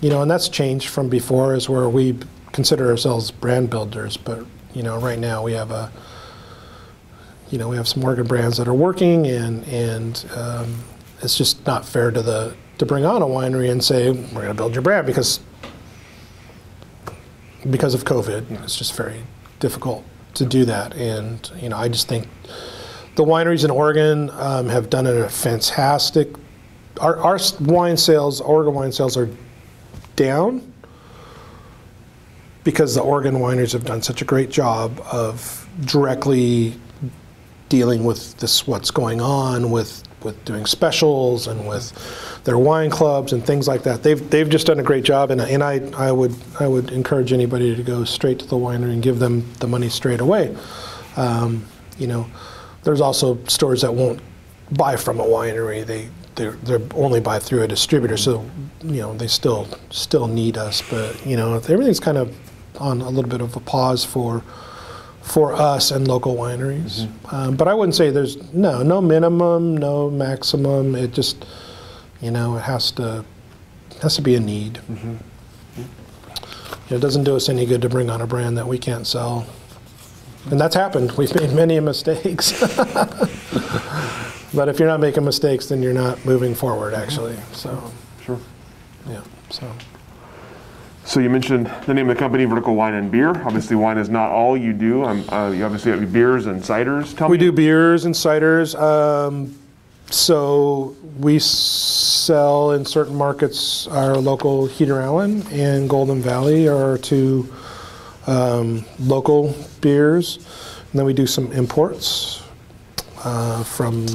You know, and that's changed from before, is where we consider ourselves brand builders. But you know, right now we have a, you know, we have some Oregon brands that are working, and and um, it's just not fair to the to bring on a winery and say we're going to build your brand because because of COVID. It's just very difficult to do that, and you know, I just think the wineries in Oregon um, have done a fantastic. Our, our wine sales, Oregon wine sales, are down because the Oregon wineries have done such a great job of directly dealing with this what's going on with with doing specials and with their wine clubs and things like that. They've they've just done a great job, and, and I I would I would encourage anybody to go straight to the winery and give them the money straight away. Um, you know, there's also stores that won't buy from a winery. They they they only buy through a distributor, so you know they still still need us. But you know everything's kind of on a little bit of a pause for for us and local wineries. Um, but I wouldn't say there's no no minimum, no maximum. It just you know it has to has to be a need. You know, it doesn't do us any good to bring on a brand that we can't sell. And that's happened. We've made many mistakes. but if you're not making mistakes, then you're not moving forward, actually. So, Sure. yeah. So, So you mentioned the name of the company, Vertical Wine and Beer. Obviously, wine is not all you do. Um, uh, you obviously have beers and ciders. Tell we me. do beers and ciders. Um, so we sell in certain markets our local Heater Allen and Golden Valley are two um, local beers. And then we do some imports uh, from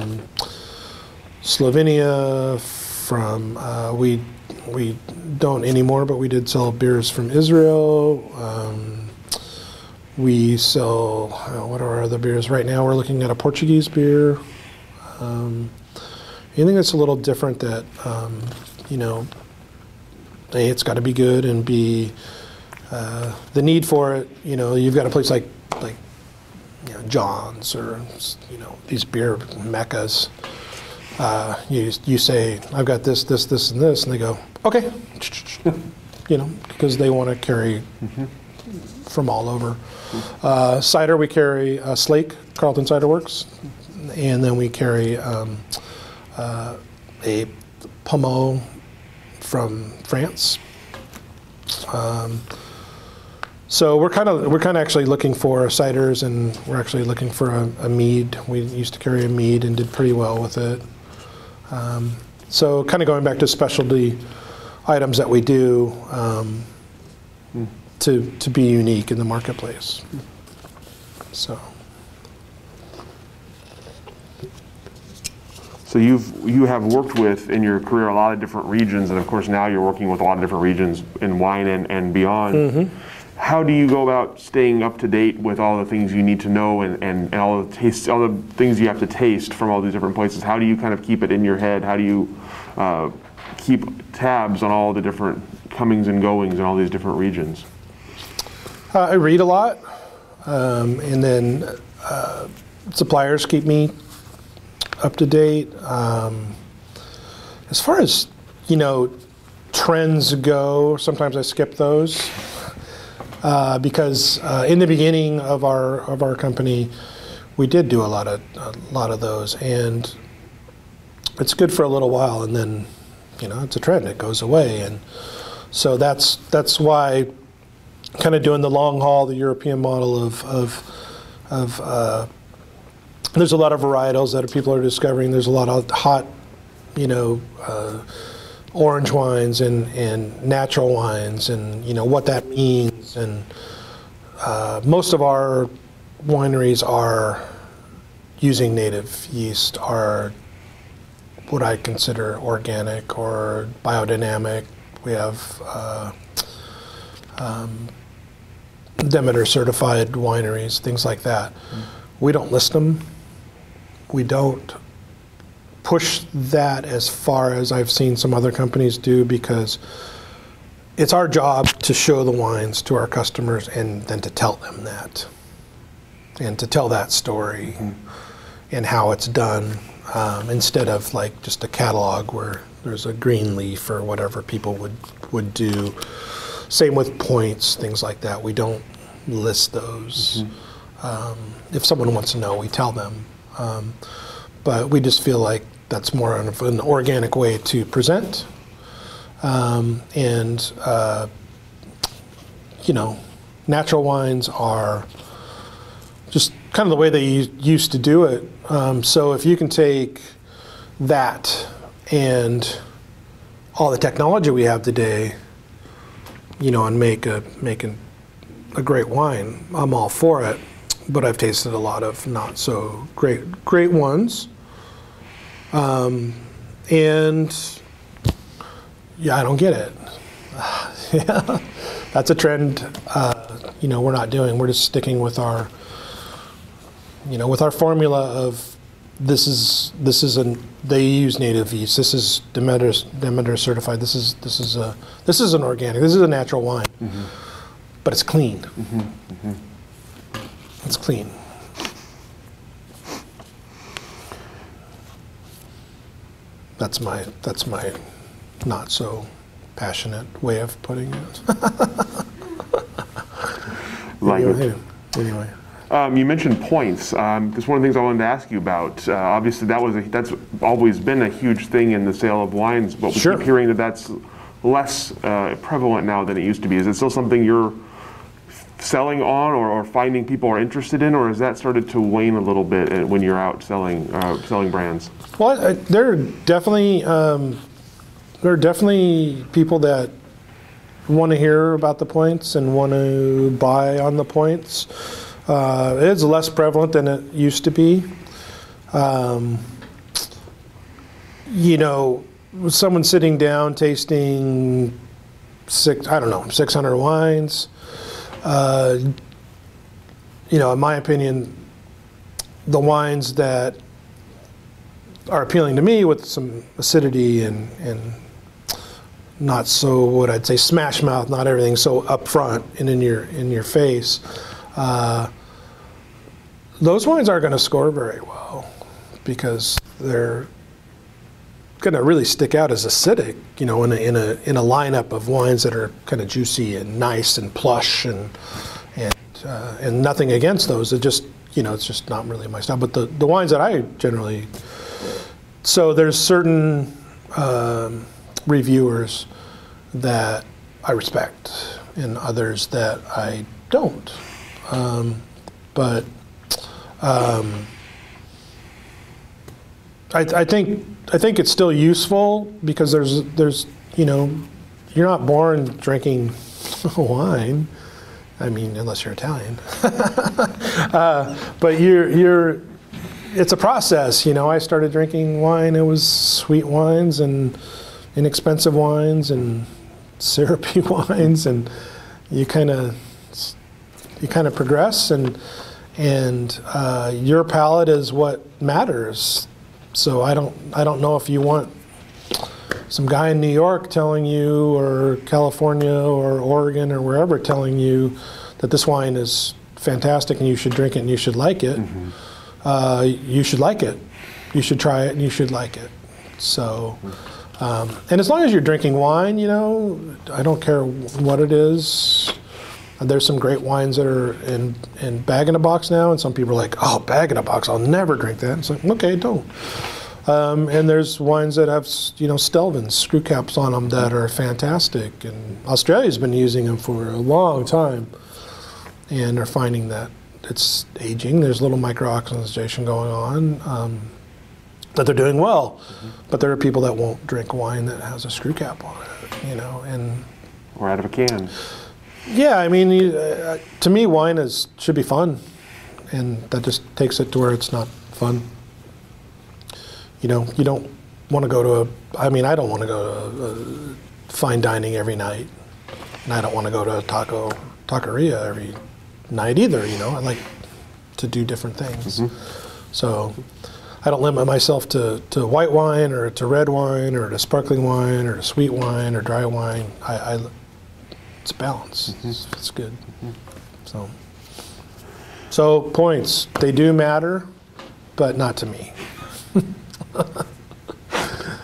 Slovenia, from uh, we we don't anymore, but we did sell beers from Israel. Um, we sell uh, what are our other beers? Right now, we're looking at a Portuguese beer. Um, anything that's a little different that um, you know, a it's got to be good and b uh, the need for it. You know, you've got a place like like you know John's or you know these beer meccas. Uh, you you say I've got this this this and this, and they go okay, you know because they want to carry from all over. Uh, cider we carry uh, Slake Carlton Cider Works, and then we carry um, uh, a Pommeau from France. Um, so we're kind of we're kind of actually looking for ciders, and we're actually looking for a, a mead. We used to carry a mead and did pretty well with it. Um, so kind of going back to specialty items that we do um, to to be unique in the marketplace. So So you've you have worked with in your career a lot of different regions, and of course now you're working with a lot of different regions in wine and, and beyond. Mm-hmm. How do you go about staying up to date with all the things you need to know and, and, and all the taste, all the things you have to taste from all these different places? How do you kind of keep it in your head? How do you uh, keep tabs on all the different comings and goings in all these different regions? uh, I read a lot, um, and then uh, suppliers keep me up to date. Um, as far as you know, trends go, sometimes I skip those uh, because uh, in the beginning of our of our company, we did do a lot of a lot of those, and it's good for a little while, and then you know it's a trend; it goes away, and so that's that's why kind of doing the long haul, the European model of of, of uh, there's a lot of varietals that people are discovering. There's a lot of hot, you know, uh, orange wines and, and natural wines, and you know what that means. And uh, most of our wineries are using native yeast, are what I consider organic or biodynamic. We have uh, um, Demeter certified wineries, things like that. We don't list them. We don't push that as far as I've seen some other companies do because it's our job to show the wines to our customers and then to tell them that and to tell that story and how it's done. um, instead of like just a catalog where there's a green leaf or whatever people would would do. Same with points, things like that. We don't list those. Um, if someone wants to know, we tell them. Um, but we just feel like that's more of an organic way to present. Um, and, uh, you know, natural wines are just kind of the way they used to do it. Um, so if you can take that and all the technology we have today, you know, and make a make a, a great wine, I'm all for it. But I've tasted a lot of not so great great ones, um, and yeah, I don't get it. yeah, that's a trend. Uh, you know, we're not doing. We're just sticking with our, you know, with our formula of this is this is an they use native yeast. This is Demeter Demeter certified. This is this is a this is an organic. This is a natural wine, mm-hmm. but it's clean. Mm-hmm. Mm-hmm. It's clean. That's my that's my not so passionate way of putting it. Language. anyway, anyway. Um, you mentioned points. Um, that's one of the things I wanted to ask you about. Uh, obviously, that was a, that's always been a huge thing in the sale of wines, but we Sure. keep hearing that that's less uh, prevalent now than it used to be. Is it still something you're selling on, or, or finding people are interested in, or has that started to wane a little bit uh, when you're out selling uh, selling brands? Well, I, there are definitely um, there are definitely people that want to hear about the points and want to buy on the points. Uh, it is less prevalent than it used to be. Um, you know, someone sitting down tasting six, I don't know, 600 wines. Uh, you know, in my opinion, the wines that are appealing to me with some acidity and, and not so what I'd say smash mouth, not everything so upfront and in your in your face. Uh, those wines aren't going to score very well because they're going to really stick out as acidic, you know, in a, in a in a lineup of wines that are kind of juicy and nice and plush and and uh, and nothing against those. It just you know it's just not really my style. But the the wines that I generally so there's certain um, reviewers that I respect and others that I don't. Um, but um, I, I think I think it's still useful because there's there's you know you're not born drinking wine. I mean, unless you're Italian. uh, but you're you're it's a process. You know, I started drinking wine. It was sweet wines and inexpensive wines and syrupy wines, and you kind of you kind of progress, and and uh, your palate is what matters. So I don't I don't know if you want some guy in New York telling you, or California, or Oregon, or wherever telling you that this wine is fantastic and you should drink it and you should like it. Uh, you should like it. You should try it and you should like it. So, um, and as long as you're drinking wine, you know, I don't care what it is. There's some great wines that are in, in bag in a box now, and some people are like, "Oh, bag in a box! I'll never drink that." It's like, okay, don't. Um, and there's wines that have, you know, Stelvins, screw caps on them that are fantastic. And Australia's been using them for a long time, and they're finding that it's aging. There's little microoxidation going on. Um, that they're doing well, but there are people that won't drink wine that has a screw cap on it, you know, and Or out of a can? yeah, I mean, you- uh, to me, wine is should be fun, and that just takes it to where it's not fun. You know, you don't want to go to a. I mean, I don't want to go to uh, fine dining every night, and I don't want to go to a taco taqueria every night either. You know, I like to do different things. So, I don't limit myself to, to white wine or to red wine or to sparkling wine or to sweet wine or dry wine. I, I it's balance. It's, it's good. So, so points they do matter, but not to me.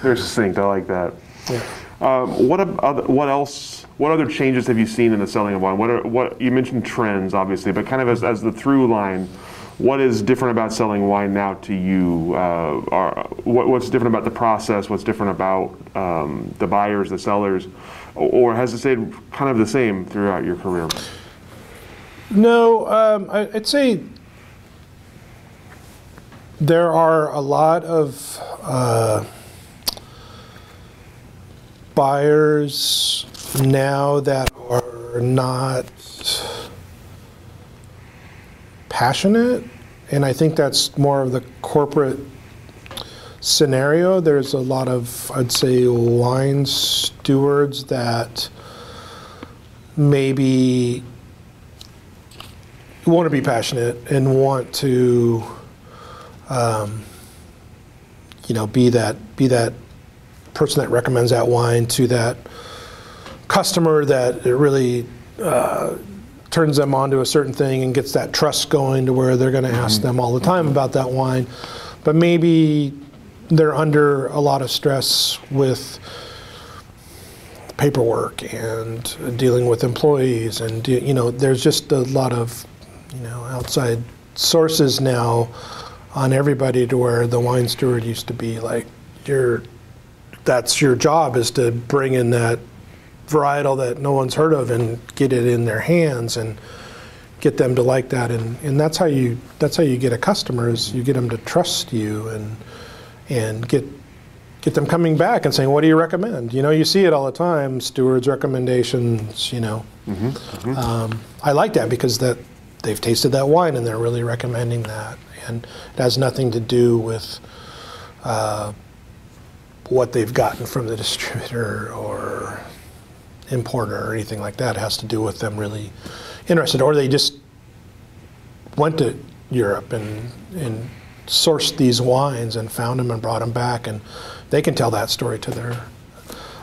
Very succinct. I like that. Yeah. Um, what other, what else? What other changes have you seen in the selling of wine? What are what you mentioned trends, obviously, but kind of as, as the through line, what is different about selling wine now to you? Uh, are, what, what's different about the process? What's different about um, the buyers, the sellers, or, has it stayed kind of the same throughout your career? No, um, I, I'd say there are a lot of uh, buyers now that are not passionate, and I think that's more of the corporate scenario. There's a lot of, I'd say, wine stewards that maybe want to be passionate and want to, um, you know, be that be that person that recommends that wine to that customer that it really uh, turns them onto a certain thing and gets that trust going to where they're going to ask mm-hmm. them all the time about that wine. But maybe they're under a lot of stress with paperwork and dealing with employees and de- you know there's just a lot of you know outside sources now on everybody to where the wine steward used to be like your that's your job is to bring in that varietal that no one's heard of and get it in their hands and get them to like that. And, and that's how you that's how you get a customer is you get them to trust you and and get get them coming back and saying what do you recommend? You know you see it all the time stewards recommendations you know. Um, i like that because that they've tasted that wine and they're really recommending that. And it has nothing to do with uh, what they've gotten from the distributor or importer or anything like that. It has to do with them really interested, or they just went to Europe and and sourced these wines and found them and brought them back, and they can tell that story to their.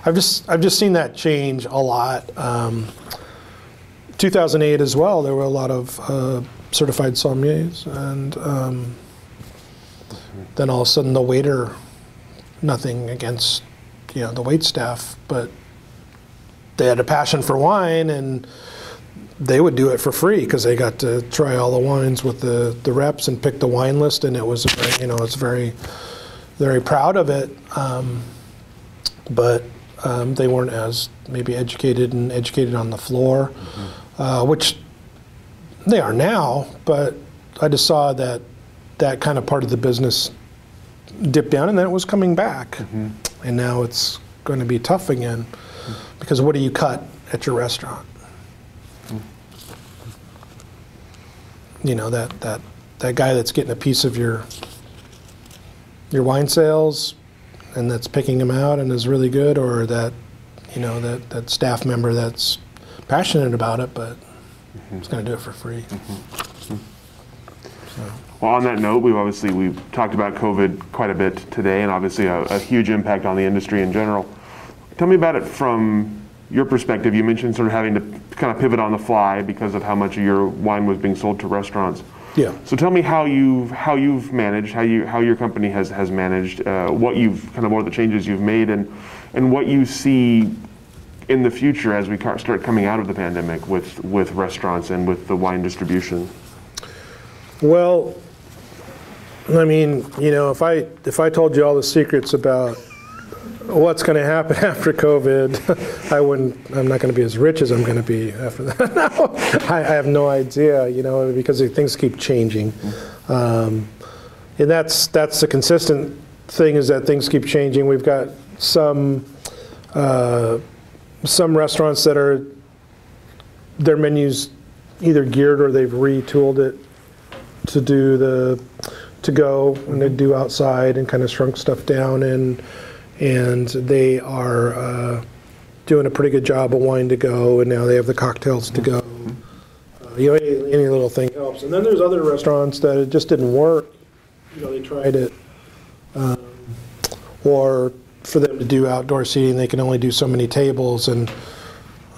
I've just I've just seen that change a lot. Um, 2008 as well. There were a lot of uh, certified sommeliers, and um, then all of a sudden the waiter. Nothing against you know the wait staff, but they had a passion for wine and they would do it for free because they got to try all the wines with the, the reps and pick the wine list and it was very, you know it's very very proud of it. Um, but um, they weren't as maybe educated and educated on the floor uh, which they are now but I just saw that that kind of part of the business dipped down and then it was coming back. And now it's going to be tough again because what do you cut at your restaurant? You know that that that guy that's getting a piece of your your wine sales and that's picking them out and is really good or that you know that that staff member that's passionate about it but is going to do it for free. Mm-hmm. So. Mm-hmm. Well, on that note, we've obviously we've talked about COVID quite a bit today, and obviously a, a huge impact on the industry in general. Tell me about it from your perspective. You mentioned sort of having to kind of pivot on the fly because of how much of your wine was being sold to restaurants. yeah So tell me how you've how you've managed, how you how your company has has managed, uh, what you've kind of what are the changes you've made, and and what you see in the future as we start coming out of the pandemic with with restaurants and with the wine distribution. Well, I mean, you know, if I if I told you all the secrets about what's going to happen after COVID, I wouldn't. I'm not going to be as rich as I'm going to be after that. no, I, I have no idea. You know, because things keep changing, um, and that's that's the consistent thing is that things keep changing. We've got some uh, some restaurants that are their menus either geared or they've retooled it to do the to go and they do outside and kind of shrunk stuff down and and they are uh, doing a pretty good job of wine to go and now they have the cocktails to go. Uh, you know, any, any little thing helps. And then there's other restaurants that it just didn't work. You know, they tried it, um, or for them to do outdoor seating, they can only do so many tables and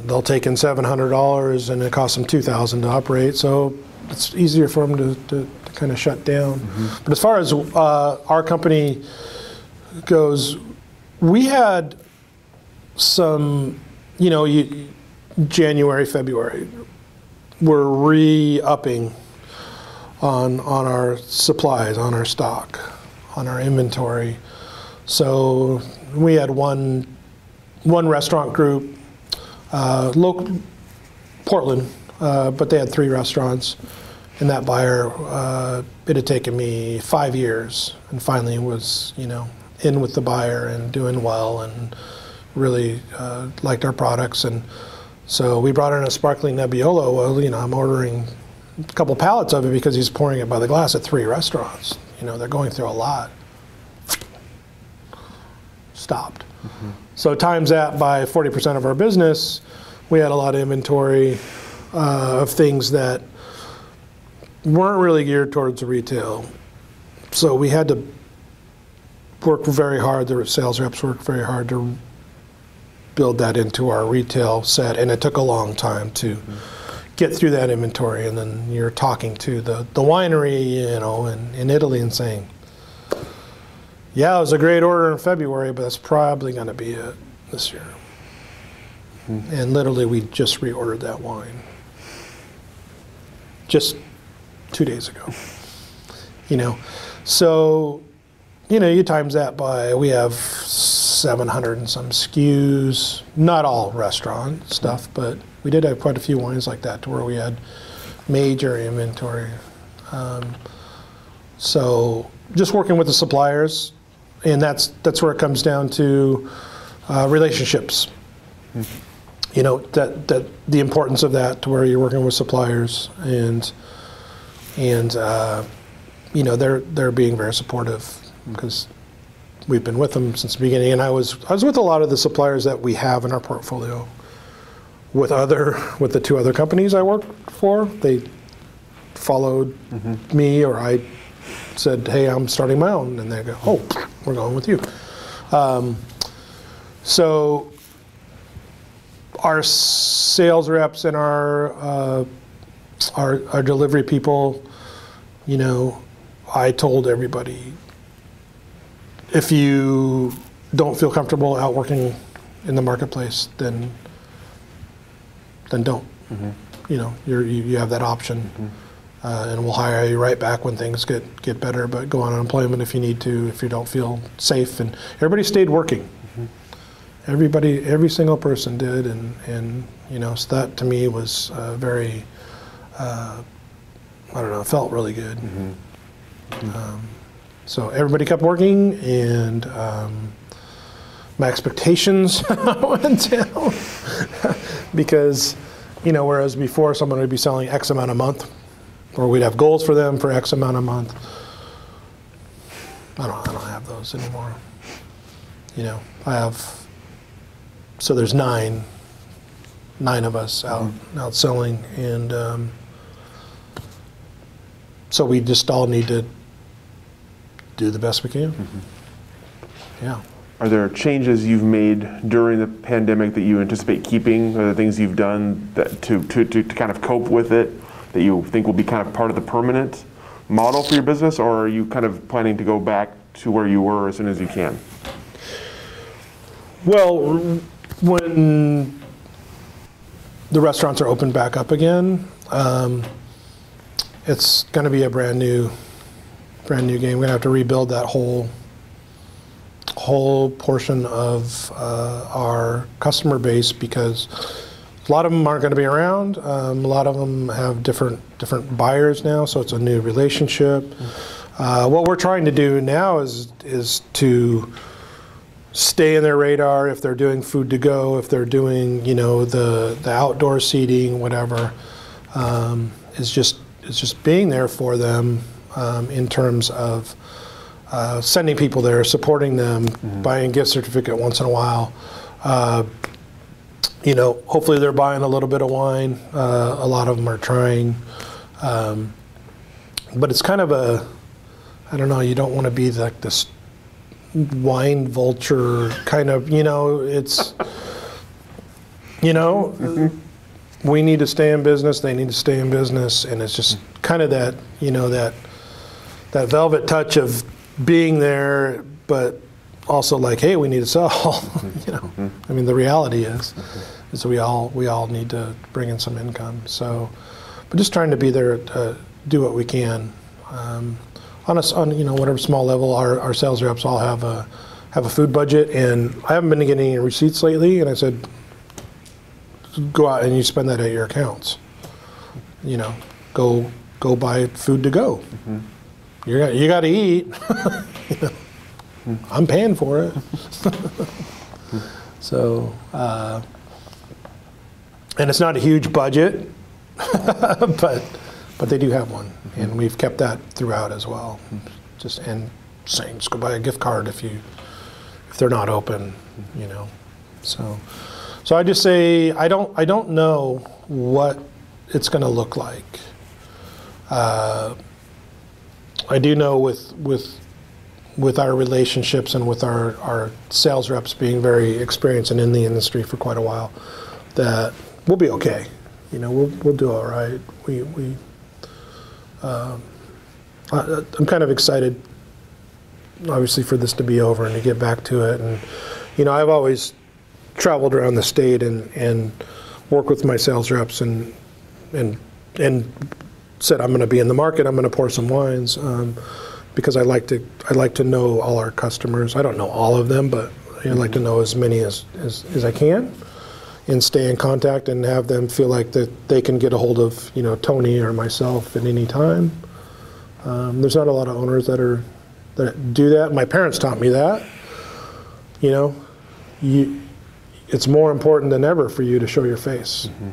they'll take in seven hundred dollars and it costs them two thousand to operate. So it's easier for them to, to, to kind of shut down. But as far as uh, our company goes, we had some, you know, you, January, February, we're re-upping on on our supplies, on our stock, on our inventory. So we had one one restaurant group, uh, local Portland, uh, but they had three restaurants. And that buyer, uh, it had taken me five years, and finally was, you know, in with the buyer and doing well, and really uh, liked our products. And so we brought in a sparkling Nebbiolo. Well, you know, I'm ordering a couple pallets of it because he's pouring it by the glass at three restaurants. You know, they're going through a lot. Stopped. So times that by 40% of our business, we had a lot of inventory uh, of things that weren't really geared towards retail. So we had to work very hard. The sales reps worked very hard to build that into our retail set, and it took a long time to get through that inventory. And then you're talking to the, the winery, you know, in, in Italy and saying, yeah, it was a great order in February, but that's probably going to be it this year. Hmm. And literally, we just reordered that wine just two days ago. You know, so you know, you times that by we have 700 and some SKUs, not all restaurant stuff, but we did have quite a few wines like that to where we had major inventory. Um, so just working with the suppliers, and that's that's where it comes down to uh, relationships. You know that that the importance of that to where you're working with suppliers and and uh, you know they're they're being very supportive because we've been with them since the beginning. And I was I was with a lot of the suppliers that we have in our portfolio. With other with the two other companies I worked for, they followed me, or I said, "Hey, I'm starting my own," and they go, "Oh, we're going with you." Um, so our sales reps and our uh, our, our delivery people, you know, I told everybody if you don't feel comfortable out working in the marketplace, then then don't. You know, you're, you you have that option, uh, and we'll hire you right back when things get get better. But go on unemployment if you need to, if you don't feel safe. And everybody stayed working. Everybody, every single person did, and and you know, so that to me was uh, very. Uh, I don't know. Felt really good. Um, so everybody kept working, and um, my expectations went down because, you know, whereas before someone would be selling X amount a month, or we'd have goals for them for X amount a month. I don't, I don't have those anymore. You know, I have. So there's nine, nine of us out out selling, and um, so we just all need to do the best we can. Yeah. Are there changes you've made during the pandemic that you anticipate keeping, or the things you've done that to, to, to, to kind of cope with it that you think will be kind of part of the permanent model for your business, or are you kind of planning to go back to where you were as soon as you can? Well, when the restaurants are opened back up again, um, it's going to be a brand new, brand new game. We're to have to rebuild that whole, whole portion of uh, our customer base because a lot of them aren't going to be around. Um, a lot of them have different different buyers now, so it's a new relationship. Uh, what we're trying to do now is is to stay in their radar if they're doing food to go, if they're doing you know the the outdoor seating, whatever. Um, is just is just being there for them um, in terms of uh, sending people there, supporting them, buying a gift certificate once in a while. Uh, you know, hopefully they're buying a little bit of wine. Uh, a lot of them are trying, um, but it's kind of a I don't know. You don't want to be like this wine vulture kind of. You know, it's you know. We need to stay in business. They need to stay in business, and it's just kind of that you know that that velvet touch of being there, but also like, hey, we need to sell. you know, I mean, the reality is, is we all we all need to bring in some income. So, but just trying to be there to do what we can. Um, on a, on you know whatever small level, our, our sales reps all have a have a food budget, and I haven't been getting any receipts lately. And I said, go out and you spend that at your accounts. You know, go go buy food to go. Mm-hmm. You you got to eat. you know, I'm paying for it. so, uh, and it's not a huge budget, but but they do have one, mm-hmm. and we've kept that throughout as well. Just and saying, just go buy a gift card if you if they're not open, you know. So, so I just say I don't I don't know what it's going to look like. Uh, I do know with with with our relationships and with our, our sales reps being very experienced and in the industry for quite a while, that we'll be okay. You know, we'll, we'll do all right. We, we um, I, I'm kind of excited, obviously, for this to be over and to get back to it. And, you know, I've always traveled around the state and, and worked with my sales reps and, and, and said, I'm going to be in the market, I'm going to pour some wines. Um, because I like to I like to know all our customers. I don't know all of them, but I like to know as many as, as, as I can and stay in contact and have them feel like that they can get a hold of you know Tony or myself at any time. Um, there's not a lot of owners that are that do that. My parents taught me that. You know, you, it's more important than ever for you to show your face. Mm-hmm.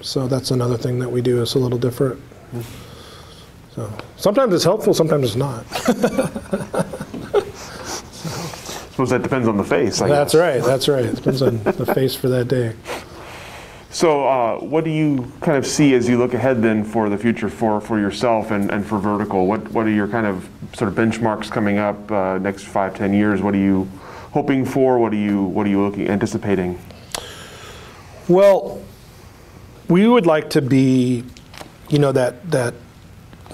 So that's another thing that we do. is a little different. So sometimes it's helpful, sometimes it's not. I suppose that depends on the face. I that's guess. right. That's right. It depends on the face for that day. So, uh, what do you kind of see as you look ahead then for the future for, for yourself and, and for Vertical? What what are your kind of sort of benchmarks coming up uh, next five ten years? What are you hoping for? What are you what are you looking anticipating? Well, we would like to be, you know, that that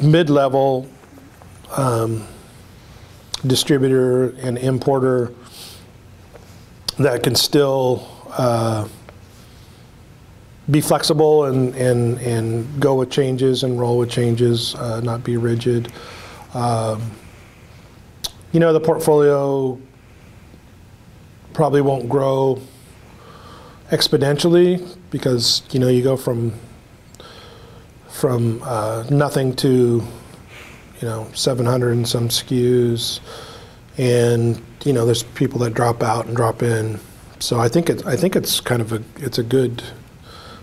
mid-level um, distributor and importer that can still uh, be flexible and, and, and go with changes and roll with changes, uh, not be rigid. Um, you know, the portfolio probably won't grow exponentially because, you know, you go from from uh, nothing to you know 700 and some SKUs, and you know there's people that drop out and drop in. So I think it's I think it's kind of a it's a good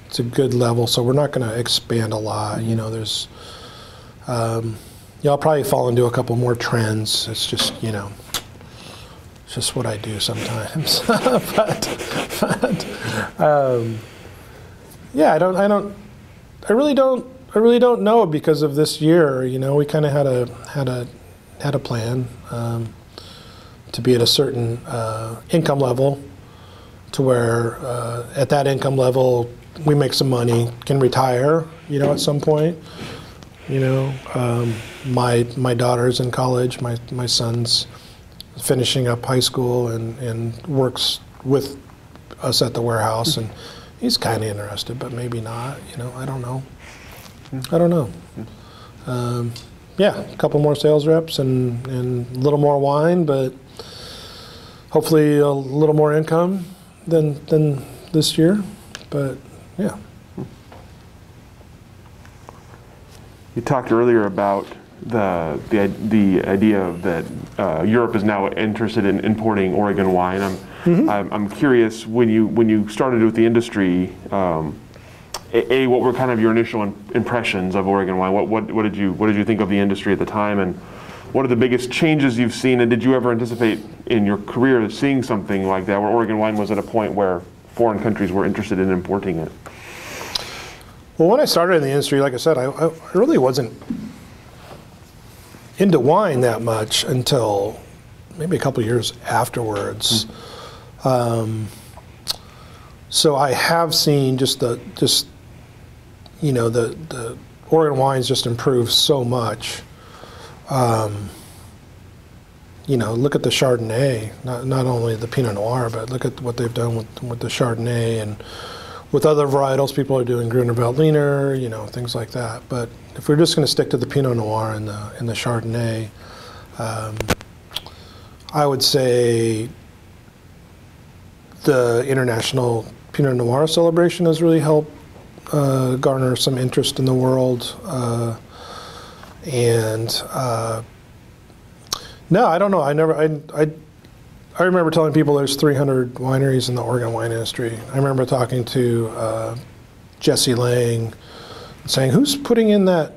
it's a good level. So we're not going to expand a lot. You know, there's um, yeah, I'll probably fall into a couple more trends. It's just you know it's just what I do sometimes. but, but um, yeah, I don't I don't I really don't I really don't know because of this year. You know, we kind of had a had a had a plan um, to be at a certain uh, income level, to where uh, at that income level we make some money, can retire. You know, at some point. You know, um, my my daughter's in college. My my son's finishing up high school and and works with us at the warehouse and he's kind of interested, but maybe not. You know, I don't know. I don't know. Um, yeah, a couple more sales reps and, and a little more wine, but hopefully a little more income than than this year. But yeah. You talked earlier about the the, the idea that uh, Europe is now interested in importing Oregon wine. I'm, mm-hmm. I'm, I'm curious when you when you started with the industry. Um, a, what were kind of your initial impressions of Oregon wine? What, what, what, did you, what did you think of the industry at the time? And what are the biggest changes you've seen? And did you ever anticipate in your career seeing something like that, where Oregon wine was at a point where foreign countries were interested in importing it? Well, when I started in the industry, like I said, I, I really wasn't into wine that much until maybe a couple years afterwards. Mm-hmm. Um, so I have seen just the just you know, the, the Oregon wines just improved so much. Um, you know, look at the Chardonnay, not, not only the Pinot Noir, but look at what they've done with, with the Chardonnay and with other varietals. People are doing Gruner Veltliner, you know, things like that. But if we're just going to stick to the Pinot Noir and the, and the Chardonnay, um, I would say the International Pinot Noir celebration has really helped uh, garner some interest in the world. Uh, and uh, no, I don't know. I never. I, I I remember telling people there's 300 wineries in the Oregon wine industry. I remember talking to uh, Jesse Lange, saying, "Who's putting in that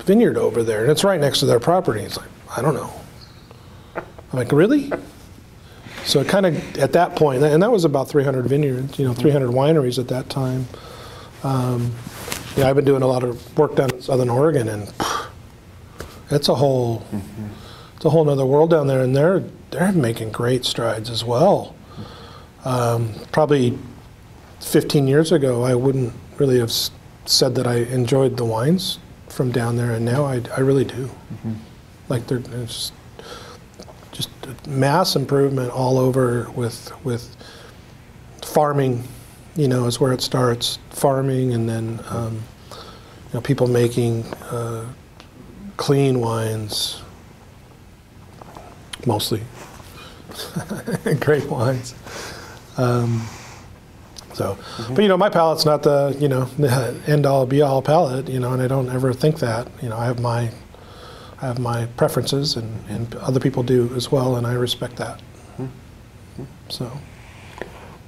vineyard over there?" And it's right next to their property. He's like, "I don't know." I'm like, "Really?" So it kind of at that point, and that was about 300 vineyards, you know, 300 wineries at that time. Um, yeah, I've been doing a lot of work down in Southern Oregon, and it's a whole, mm-hmm. it's a whole other world down there, and they're they're making great strides as well. Um, probably 15 years ago, I wouldn't really have said that I enjoyed the wines from down there, and now I, I really do. Mm-hmm. Like they're just, mass improvement all over with with farming. You know, is where it starts. Farming, and then um, you know people making uh, clean wines, mostly great wines. Um, so, mm-hmm. but you know, my palate's not the you know the end all be all palate, you know, and I don't ever think that. You know, I have my have my preferences, and, and other people do as well, and I respect that. Mm-hmm. So,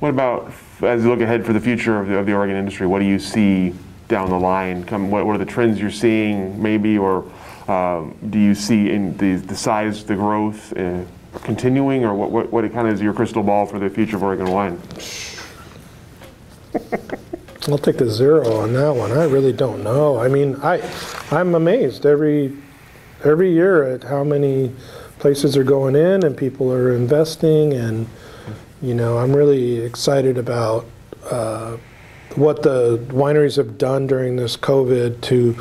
what about as you look ahead for the future of the, of the Oregon industry? What do you see down the line? Come, what, what are the trends you're seeing, maybe, or um, do you see in the the size, the growth? Uh, continuing, or what, what, what kind of is your crystal ball for the future of Oregon wine? I'll take the zero on that one. I really don't know. I mean, I, I'm amazed every, every year at how many places are going in and people are investing, and you know, I'm really excited about uh, what the wineries have done during this COVID to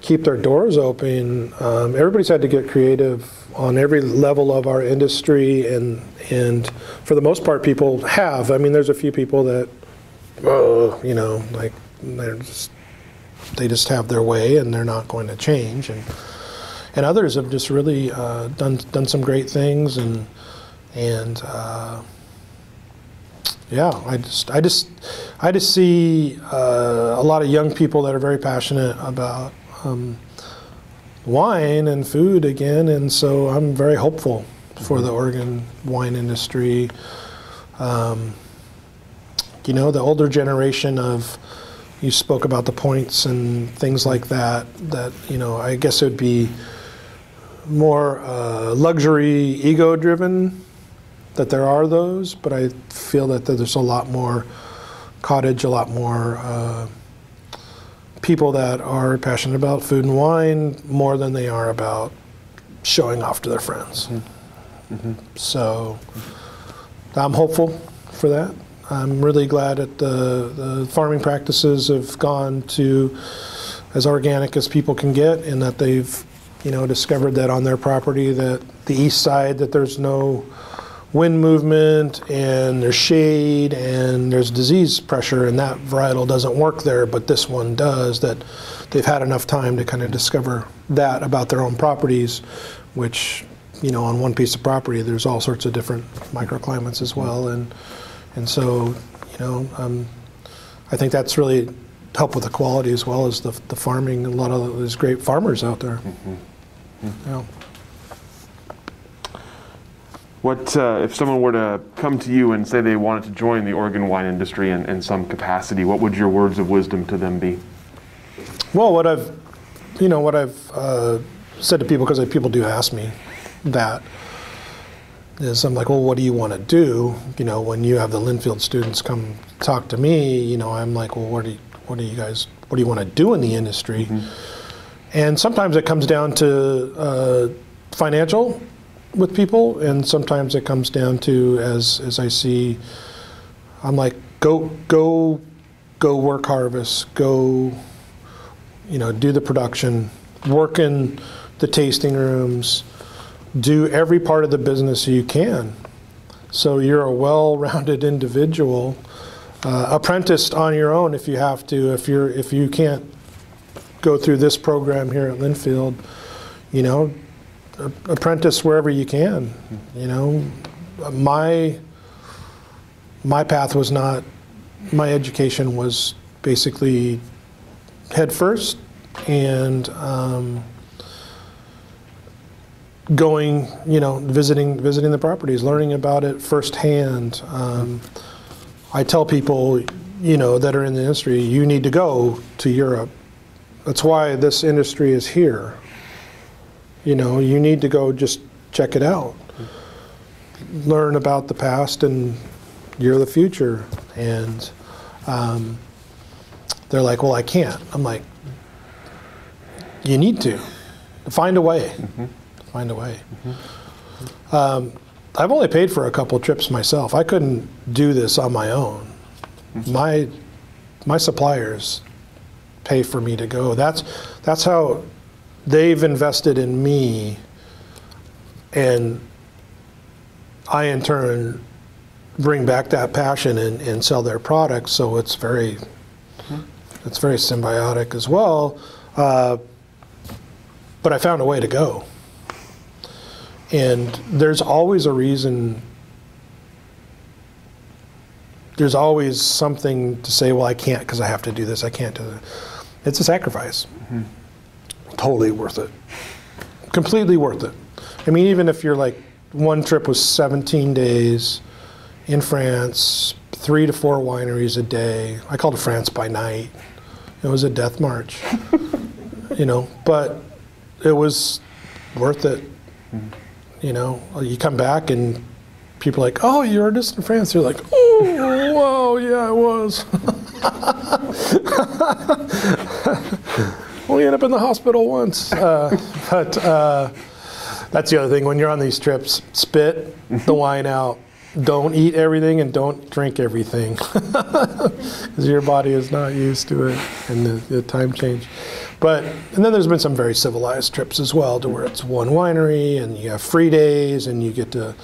keep their doors open. Um, everybody's had to get creative on every level of our industry, and and for the most part, people have. I mean, there's a few people that, uh, you know, like they're just, they just have their way, and they're not going to change, and and others have just really uh, done done some great things, and and. Uh, yeah, I just, I just, I just see uh, a lot of young people that are very passionate about um, wine and food again, and so I'm very hopeful for the Oregon wine industry. Um, you know, the older generation of you spoke about the points and things like that. That you know, I guess it would be more uh, luxury, ego-driven. That there are those, but I feel that there's a lot more cottage, a lot more. Uh, people that are passionate about food and wine more than they are about showing off to their friends. Mm-hmm. Mm-hmm. So I'm hopeful for that. I'm really glad that the, the farming practices have gone to as organic as people can get, and that they've, you know, discovered that on their property that the east side that there's no wind movement and there's shade and there's disease pressure and that varietal doesn't work there but this one does that they've had enough time to kind of discover that about their own properties which you know on one piece of property there's all sorts of different microclimates as well. And and so you know um, I think that's really helped with the quality as well as the, the farming a lot of those great farmers out there mm-hmm. Mm-hmm. Yeah. What uh, if someone were to come to you and say they wanted to join the Oregon wine industry in, in some capacity? What would your words of wisdom to them be? Well, what I've, you know, what I've uh, said to people because people do ask me that is I'm like, well, what do you want to do? You know, when you have the Linfield students come talk to me, you know, I'm like, well, what do you, what do you guys, what do you want to do in the industry? Mm-hmm. And sometimes it comes down to uh, financial with people, and sometimes it comes down to as as I see, I'm like, go go go work harvest, go, you know, do the production, work in the tasting rooms, do every part of the business you can. So you're a well-rounded individual, uh, apprenticed on your own if you have to. If you're if you can't go through this program here at Linfield, you know, apprentice wherever you can. You know, my my path was not. My education was basically head first and. Um, going, you know, visiting visiting the properties, learning about it firsthand. Um, I tell people, you know, that are in the industry, you need to go to Europe. That's why this industry is here. You know, you need to go just check it out, learn about the past, and you're the future. And um, they're like, well, I can't. I'm like, you need to find a way find a way. Um, I've only paid for a couple trips myself. I couldn't do this on my own. My my suppliers pay for me to go. That's that's how they've invested in me, and I in turn bring back that passion and, and sell their products. So it's very it's very symbiotic as well. Uh, but I found a way to go. And there's always a reason. There's always something to say, well, I can't because I have to do this. I can't do that. It's a sacrifice. Mm-hmm. Totally worth it. Completely worth it. I mean, even if you're like, one trip was 17 days in France, three to four wineries a day. I called it France by night. It was a death march, you know, but it was worth it. Mm-hmm. You know, you come back and people are like, oh, you were just in France. You're like, oh, whoa, yeah, I was. Only ended up in the hospital once. Uh, but uh, that's the other thing. When you're on these trips, spit the wine out. Don't eat everything and don't drink everything because your body is not used to it and the, the time change. But and then there's been some very civilized trips as well, to where it's one winery and you have free days and you get to,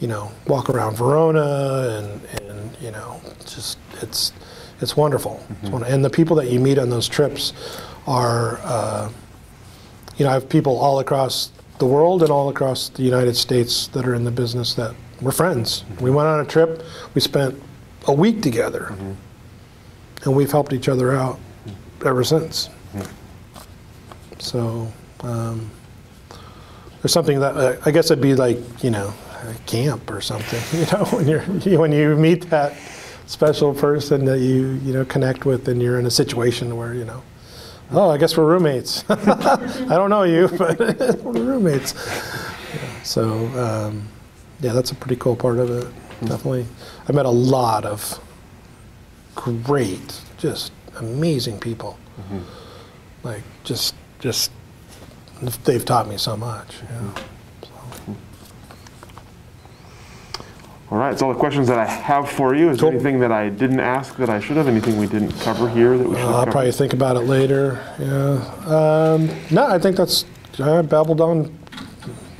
you know, walk around Verona and and you know, just it's it's wonderful. It's mm-hmm. wonderful. And the people that you meet on those trips are, uh, you know, I have people all across the world and all across the United States that are in the business that we're friends. Mm-hmm. We went on a trip. We spent a week together, mm-hmm. and we've helped each other out ever since. So um, there's something that uh, I guess it'd be like you know a camp or something. You know when you're when you meet that special person that you you know connect with, and you're in a situation where you know. Oh, I guess we're roommates. I don't know you, but we're roommates. Yeah, so, um, yeah, that's a pretty cool part of it. Definitely. I met a lot of great, just amazing people. Like, just, just, they've taught me so much. Yeah. So, All right, all the questions that I have for you. Is there anything that I didn't ask that I should have? Anything we didn't cover here that we should I'll have probably think about it later. Yeah. Um, no, I think that's, I babbled on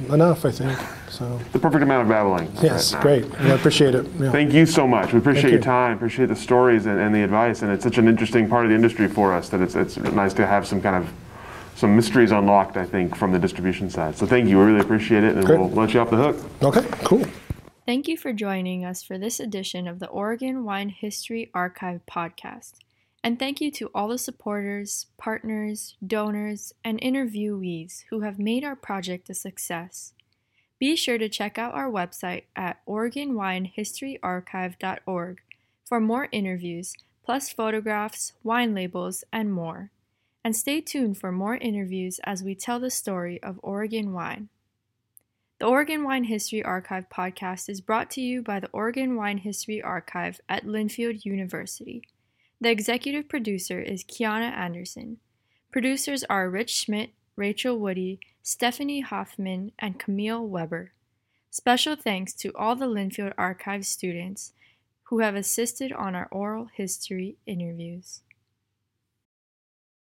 enough, I think. So, The perfect amount of babbling. yes, right great. Yeah, I appreciate it. Yeah. Thank you so much. We appreciate Thank your you. time, appreciate the stories and, and the advice, and it's such an interesting part of the industry for us that it's, it's nice to have some kind of some mysteries unlocked, I think, from the distribution side. So thank you. We really appreciate it, and Great. we'll let you off the hook. Okay, cool. Thank you for joining us for this edition of the Oregon Wine History Archive podcast. And thank you to all the supporters, partners, donors, and interviewees who have made our project a success. Be sure to check out our website at OregonWineHistoryArchive.org for more interviews, plus photographs, wine labels, and more. And stay tuned for more interviews as we tell the story of Oregon wine. The Oregon Wine History Archive podcast is brought to you by the Oregon Wine History Archive at Linfield University. The executive producer is Kiana Anderson. Producers are Rich Schmidt, Rachel Woody, Stephanie Hoffman, and Camille Weber. Special thanks to all the Linfield Archive students who have assisted on our oral history interviews.